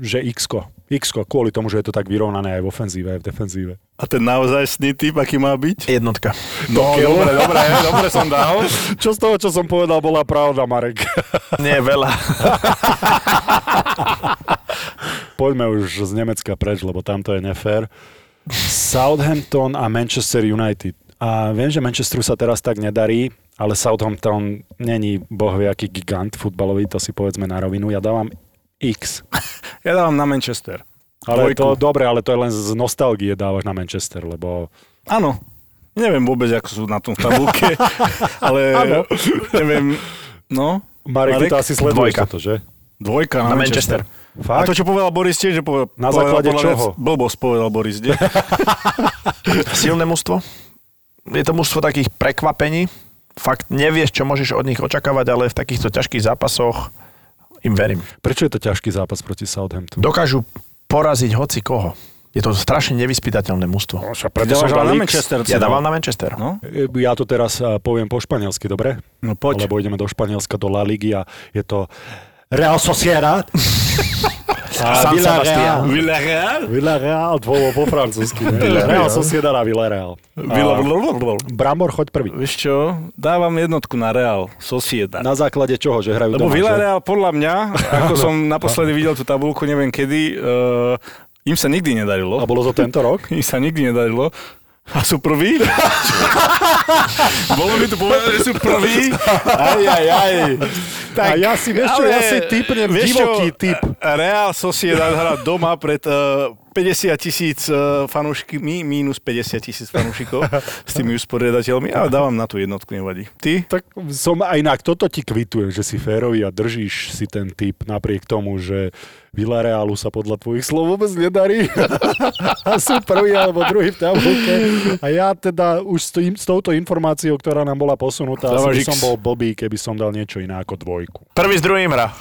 že X-ko. X-ko, kvôli tomu, že je to tak vyrovnané aj v ofenzíve, aj v defenzíve. A ten naozaj typ, aký má byť? Jednotka. No, dobre, dobre, dobre som dal. Čo z toho, čo som povedal, bola pravda, Marek. Nie, veľa. Poďme už z Nemecka preč, lebo tamto je nefér. Southampton a Manchester United. A viem, že Manchesteru sa teraz tak nedarí, ale Southampton není bohviaký gigant futbalový, to si povedzme na rovinu. Ja dávam X. Ja dávam na Manchester. Ale to Dvojku. dobre, ale to je len z nostalgie dávaš na Manchester, lebo Áno. Neviem vôbec, ako sú na tom v tabulke, ale neviem, no. Marek, ty to Marek? asi sleduješ Dvojka. toto, že? Dvojka na, Na Manchester. A Fakt? to, čo povedal Boris tiež, že povedal, Na povedal základe mňa čoho? Blbosť povedal Boris? Silné mužstvo. Je to mužstvo takých prekvapení. Fakt nevieš, čo môžeš od nich očakávať, ale v takýchto ťažkých zápasoch im verím. Prečo je to ťažký zápas proti Southamptonu? Dokážu poraziť hoci koho. Je to strašne nevyspytateľné mužstvo. Však preto som dal na. Manchester. Ja dával na Manchester. No, Ja to teraz a, poviem po španielsky, dobre? no poď. Lebo ideme do Španielska, do La Ligy a je to Real Sociedad. a San Sebastián. Villarreal? Villarreal, to bolo po francúzsky. Villarreal. Real Sociedad a Villarreal. Villarreal. Brambor, choď prvý. Vieš čo, dávam jednotku na Real, Sociedad. Na základe čoho, že hrajú Lebo doma, že? Villarreal podľa mňa, ako som naposledy videl tú tabulku, neviem kedy, uh, im sa nikdy nedarilo. A bolo to tento rok? Im sa nikdy nedarilo. A sú prví? Bolo mi tu povedať, že sú prví? Aj, aj, aj. a ja si, vieš čo, ja si typnem divoký typ. Real Sociedad hrá doma pred uh, 50 tisíc uh, fanúšikmi, mínus 50 tisíc fanúšikov s tými usporiadateľmi, ale dávam na tú jednotku, nevadí. Ty? Tak som aj inak, toto ti kvitujem, že si férový a držíš si ten typ napriek tomu, že Villarealu sa podľa tvojich slov vôbec nedarí. a sú prvý alebo druhý v tabulke. A ja teda už stojím s touto informáciou, ktorá nám bola posunutá, asi by som bol blbý, keby som dal niečo iné ako dvojku. Prvý s druhým hra.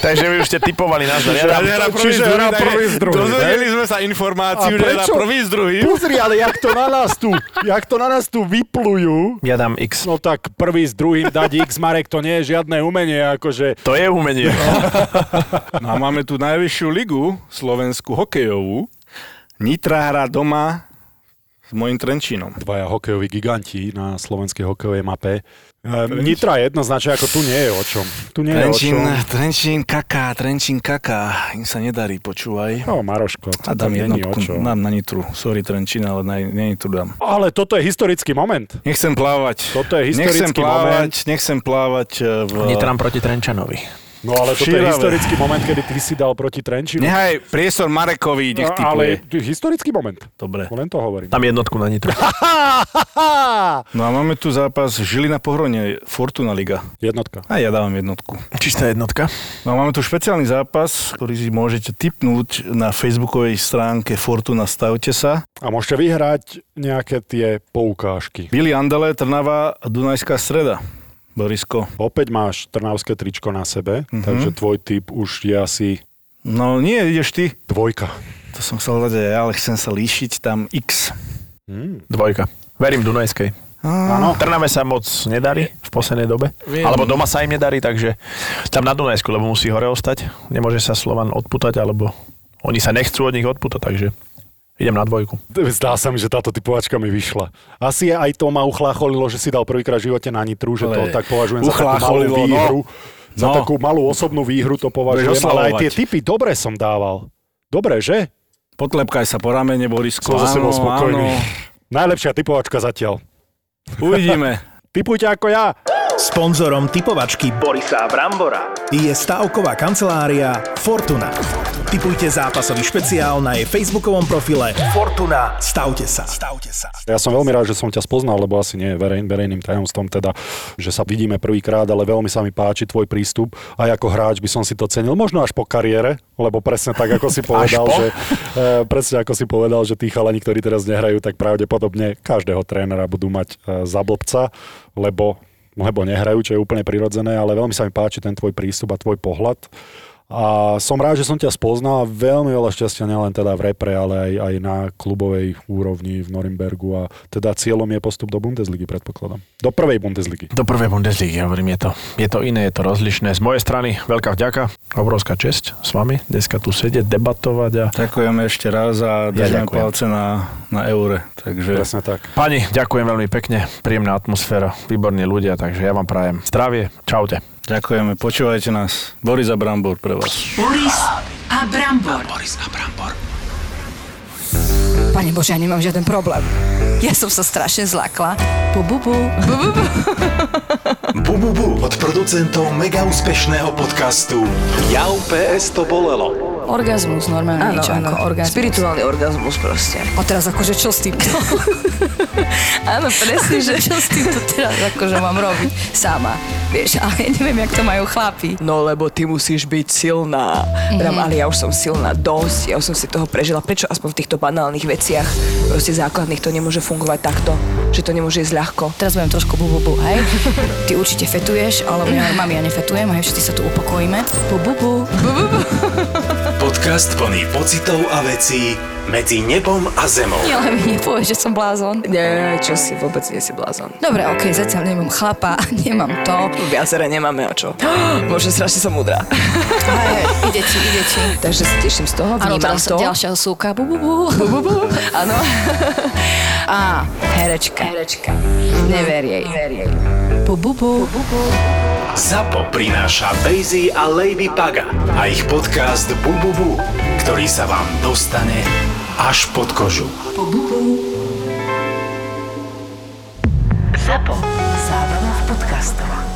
Takže vy už ste typovali nás. Ja dám, čiže hrá prvý s druhým, Dozvedeli sme sa informáciu, A že prečo? prvý s druhým. Pozri, ale jak to na nás tu, jak to na nás tu vyplujú, ja dám X. No tak prvý s druhým dať X, Marek, to nie je žiadne umenie, akože To je umenie. No a máme tu najvyššiu ligu, slovenskú hokejovú. Nitra hrá doma mojim Trenčínom. dvaja hokejoví giganti na slovenskej hokejovej mape. E, Nitra jednoznačne, ako tu nie je o čom. Tu nie je o Trenčín, čom. Trenčín kaká, Trenčín kaká. Im sa nedarí, počúvaj. No, Maroško, A dám jednotku, dám na Nitru. Sorry Trenčín, ale na, na Nitru dám. Ale toto je historický moment. Nechcem plávať. Toto je nechcem historický plávať, moment. nechcem plávať e, v... Nitram proti Trenčanovi. No ale toto je historický moment, kedy ty si dal proti Trenčinu. Nehaj priestor Marekovi, nech No, ale historický moment. Dobre. Len to hovorím. Tam jednotku na Nitru. No a máme tu zápas Žilina Pohronie, Fortuna Liga. Jednotka. A ja dávam jednotku. Čistá jednotka. No a máme tu špeciálny zápas, ktorý si môžete tipnúť na facebookovej stránke Fortuna Stavte sa. A môžete vyhrať nejaké tie poukážky. Billy Andele, Trnava, Dunajská streda. Borisko. Opäť máš trnavské tričko na sebe, Mhm. takže tvoj typ už je asi No nie, ideš ty. dvojka. To som chcel dať aj ja, ale chcem sa líšiť tam X. Dvojka. Verím Dunajskej. Áno. Trnave sa moc nedarí v poslednej dobe. Viem. Alebo doma sa im nedarí, takže tam na Dunajsku, lebo musí hore ostať. Nemôže sa Slovan odputať, alebo oni sa nechcú od nich odputať, takže idem na dvojku. Zdá sa mi, že táto typovačka mi vyšla. Asi aj to ma uchlácholilo, že si dal prvýkrát v živote na Nitru, že to tak považujem za takú malú no. výhru. Za No. takú malú osobnú výhru to považujem, ale aj tie typy dobre som dával. Dobre, že? Potlepkaj sa po ramene, Borisko. Som za sebou spokojný. áno. Najlepšia typovačka zatiaľ. Uvidíme. Typujte ako ja. Sponzorom typovačky Borisa Brambora je stavková kancelária Fortuna. Typujte zápasový špeciál na jej facebookovom profile Fortuna. Stavte sa. Stavte sa. Ja som veľmi rád, že som ťa spoznal, lebo asi nie je verej, verejným tajomstvom teda, že sa vidíme prvýkrát, ale veľmi sa mi páči tvoj prístup. Aj ako hráč by som si to cenil, možno až po kariére, lebo presne tak, ako si povedal, po? že, e, presne ako si povedal, že tí chalani, ktorí teraz nehrajú, tak pravdepodobne každého trénera budú mať e, za blbca, lebo lebo nehrajú, čo je úplne prirodzené, ale veľmi sa mi páči ten tvoj prístup a tvoj pohľad. A som rád, že som ťa spoznal a veľmi veľa šťastia nielen teda v repre, ale aj, aj na klubovej úrovni v Norimbergu a teda cieľom je postup do Bundesligy, predpokladám. Do prvej Bundesligy. Do prvej Bundesligy, ja hovorím, je to, je to iné, je to rozlišné. Z mojej strany veľká vďaka, obrovská česť s vami, dneska tu sedieť, debatovať a Ďakujeme ešte raz a držíme ďakujem. palce na, na eure. Takže Presne tak. Pani, ďakujem veľmi pekne, príjemná atmosféra, výborní ľudia, takže ja vám prajem zdravie, čaute. Ďakujeme, počúvajte nás. Boris a Brambor pre vás. Boris a Brambor. Pane Bože, ja nemám žiaden problém. Ja som sa strašne zlakla. Bu, bu, bu. Bu, bu, bu. Bu, bu, bu od producentov mega úspešného podcastu Jau PS to bolelo. Orgazmus, normálne Áno, niečo áno. ako orgazmus. Spirituálny orgazmus proste. A teraz akože čo s týmto? Áno, presne, že... čo s týmto teraz akože mám robiť sama? Vieš, ale ja neviem, jak to majú chlapi. No lebo ty musíš byť silná. Mm-hmm. ale ja už som silná dosť, ja už som si toho prežila. Prečo aspoň v týchto banálnych veciach, proste základných, to nemôže fungovať takto? Že to nemôže ísť ľahko? Teraz budem trošku bu, bu, bu, hej? Ty určite fetuješ, ale ja, mami, ja nefetujem, hej, všetci sa tu upokojíme. Bu, bu, bu. Podcast plný pocitov a vecí medzi nebom a zemou. Ale mi nepovieš, že som blázon. Nie, čo si, vôbec nie si blázon. Dobre, okej, zatiaľ nemám chlapa, nemám to. Viacere nemáme o čo. Bože, strašne som múdra. Ide ti, ide ti. Takže sa teším z toho, vnímam teraz to. ďalšia súka. Bu, bu, bu. Áno. Á, herečka. Herečka. Never jej. Never jej. Bu, bu, bu. ZAPO prináša Bejzy a Lady Paga a ich podcast Bububu, ktorý sa vám dostane až pod kožu. Zapo. Zábrná v podcastovách.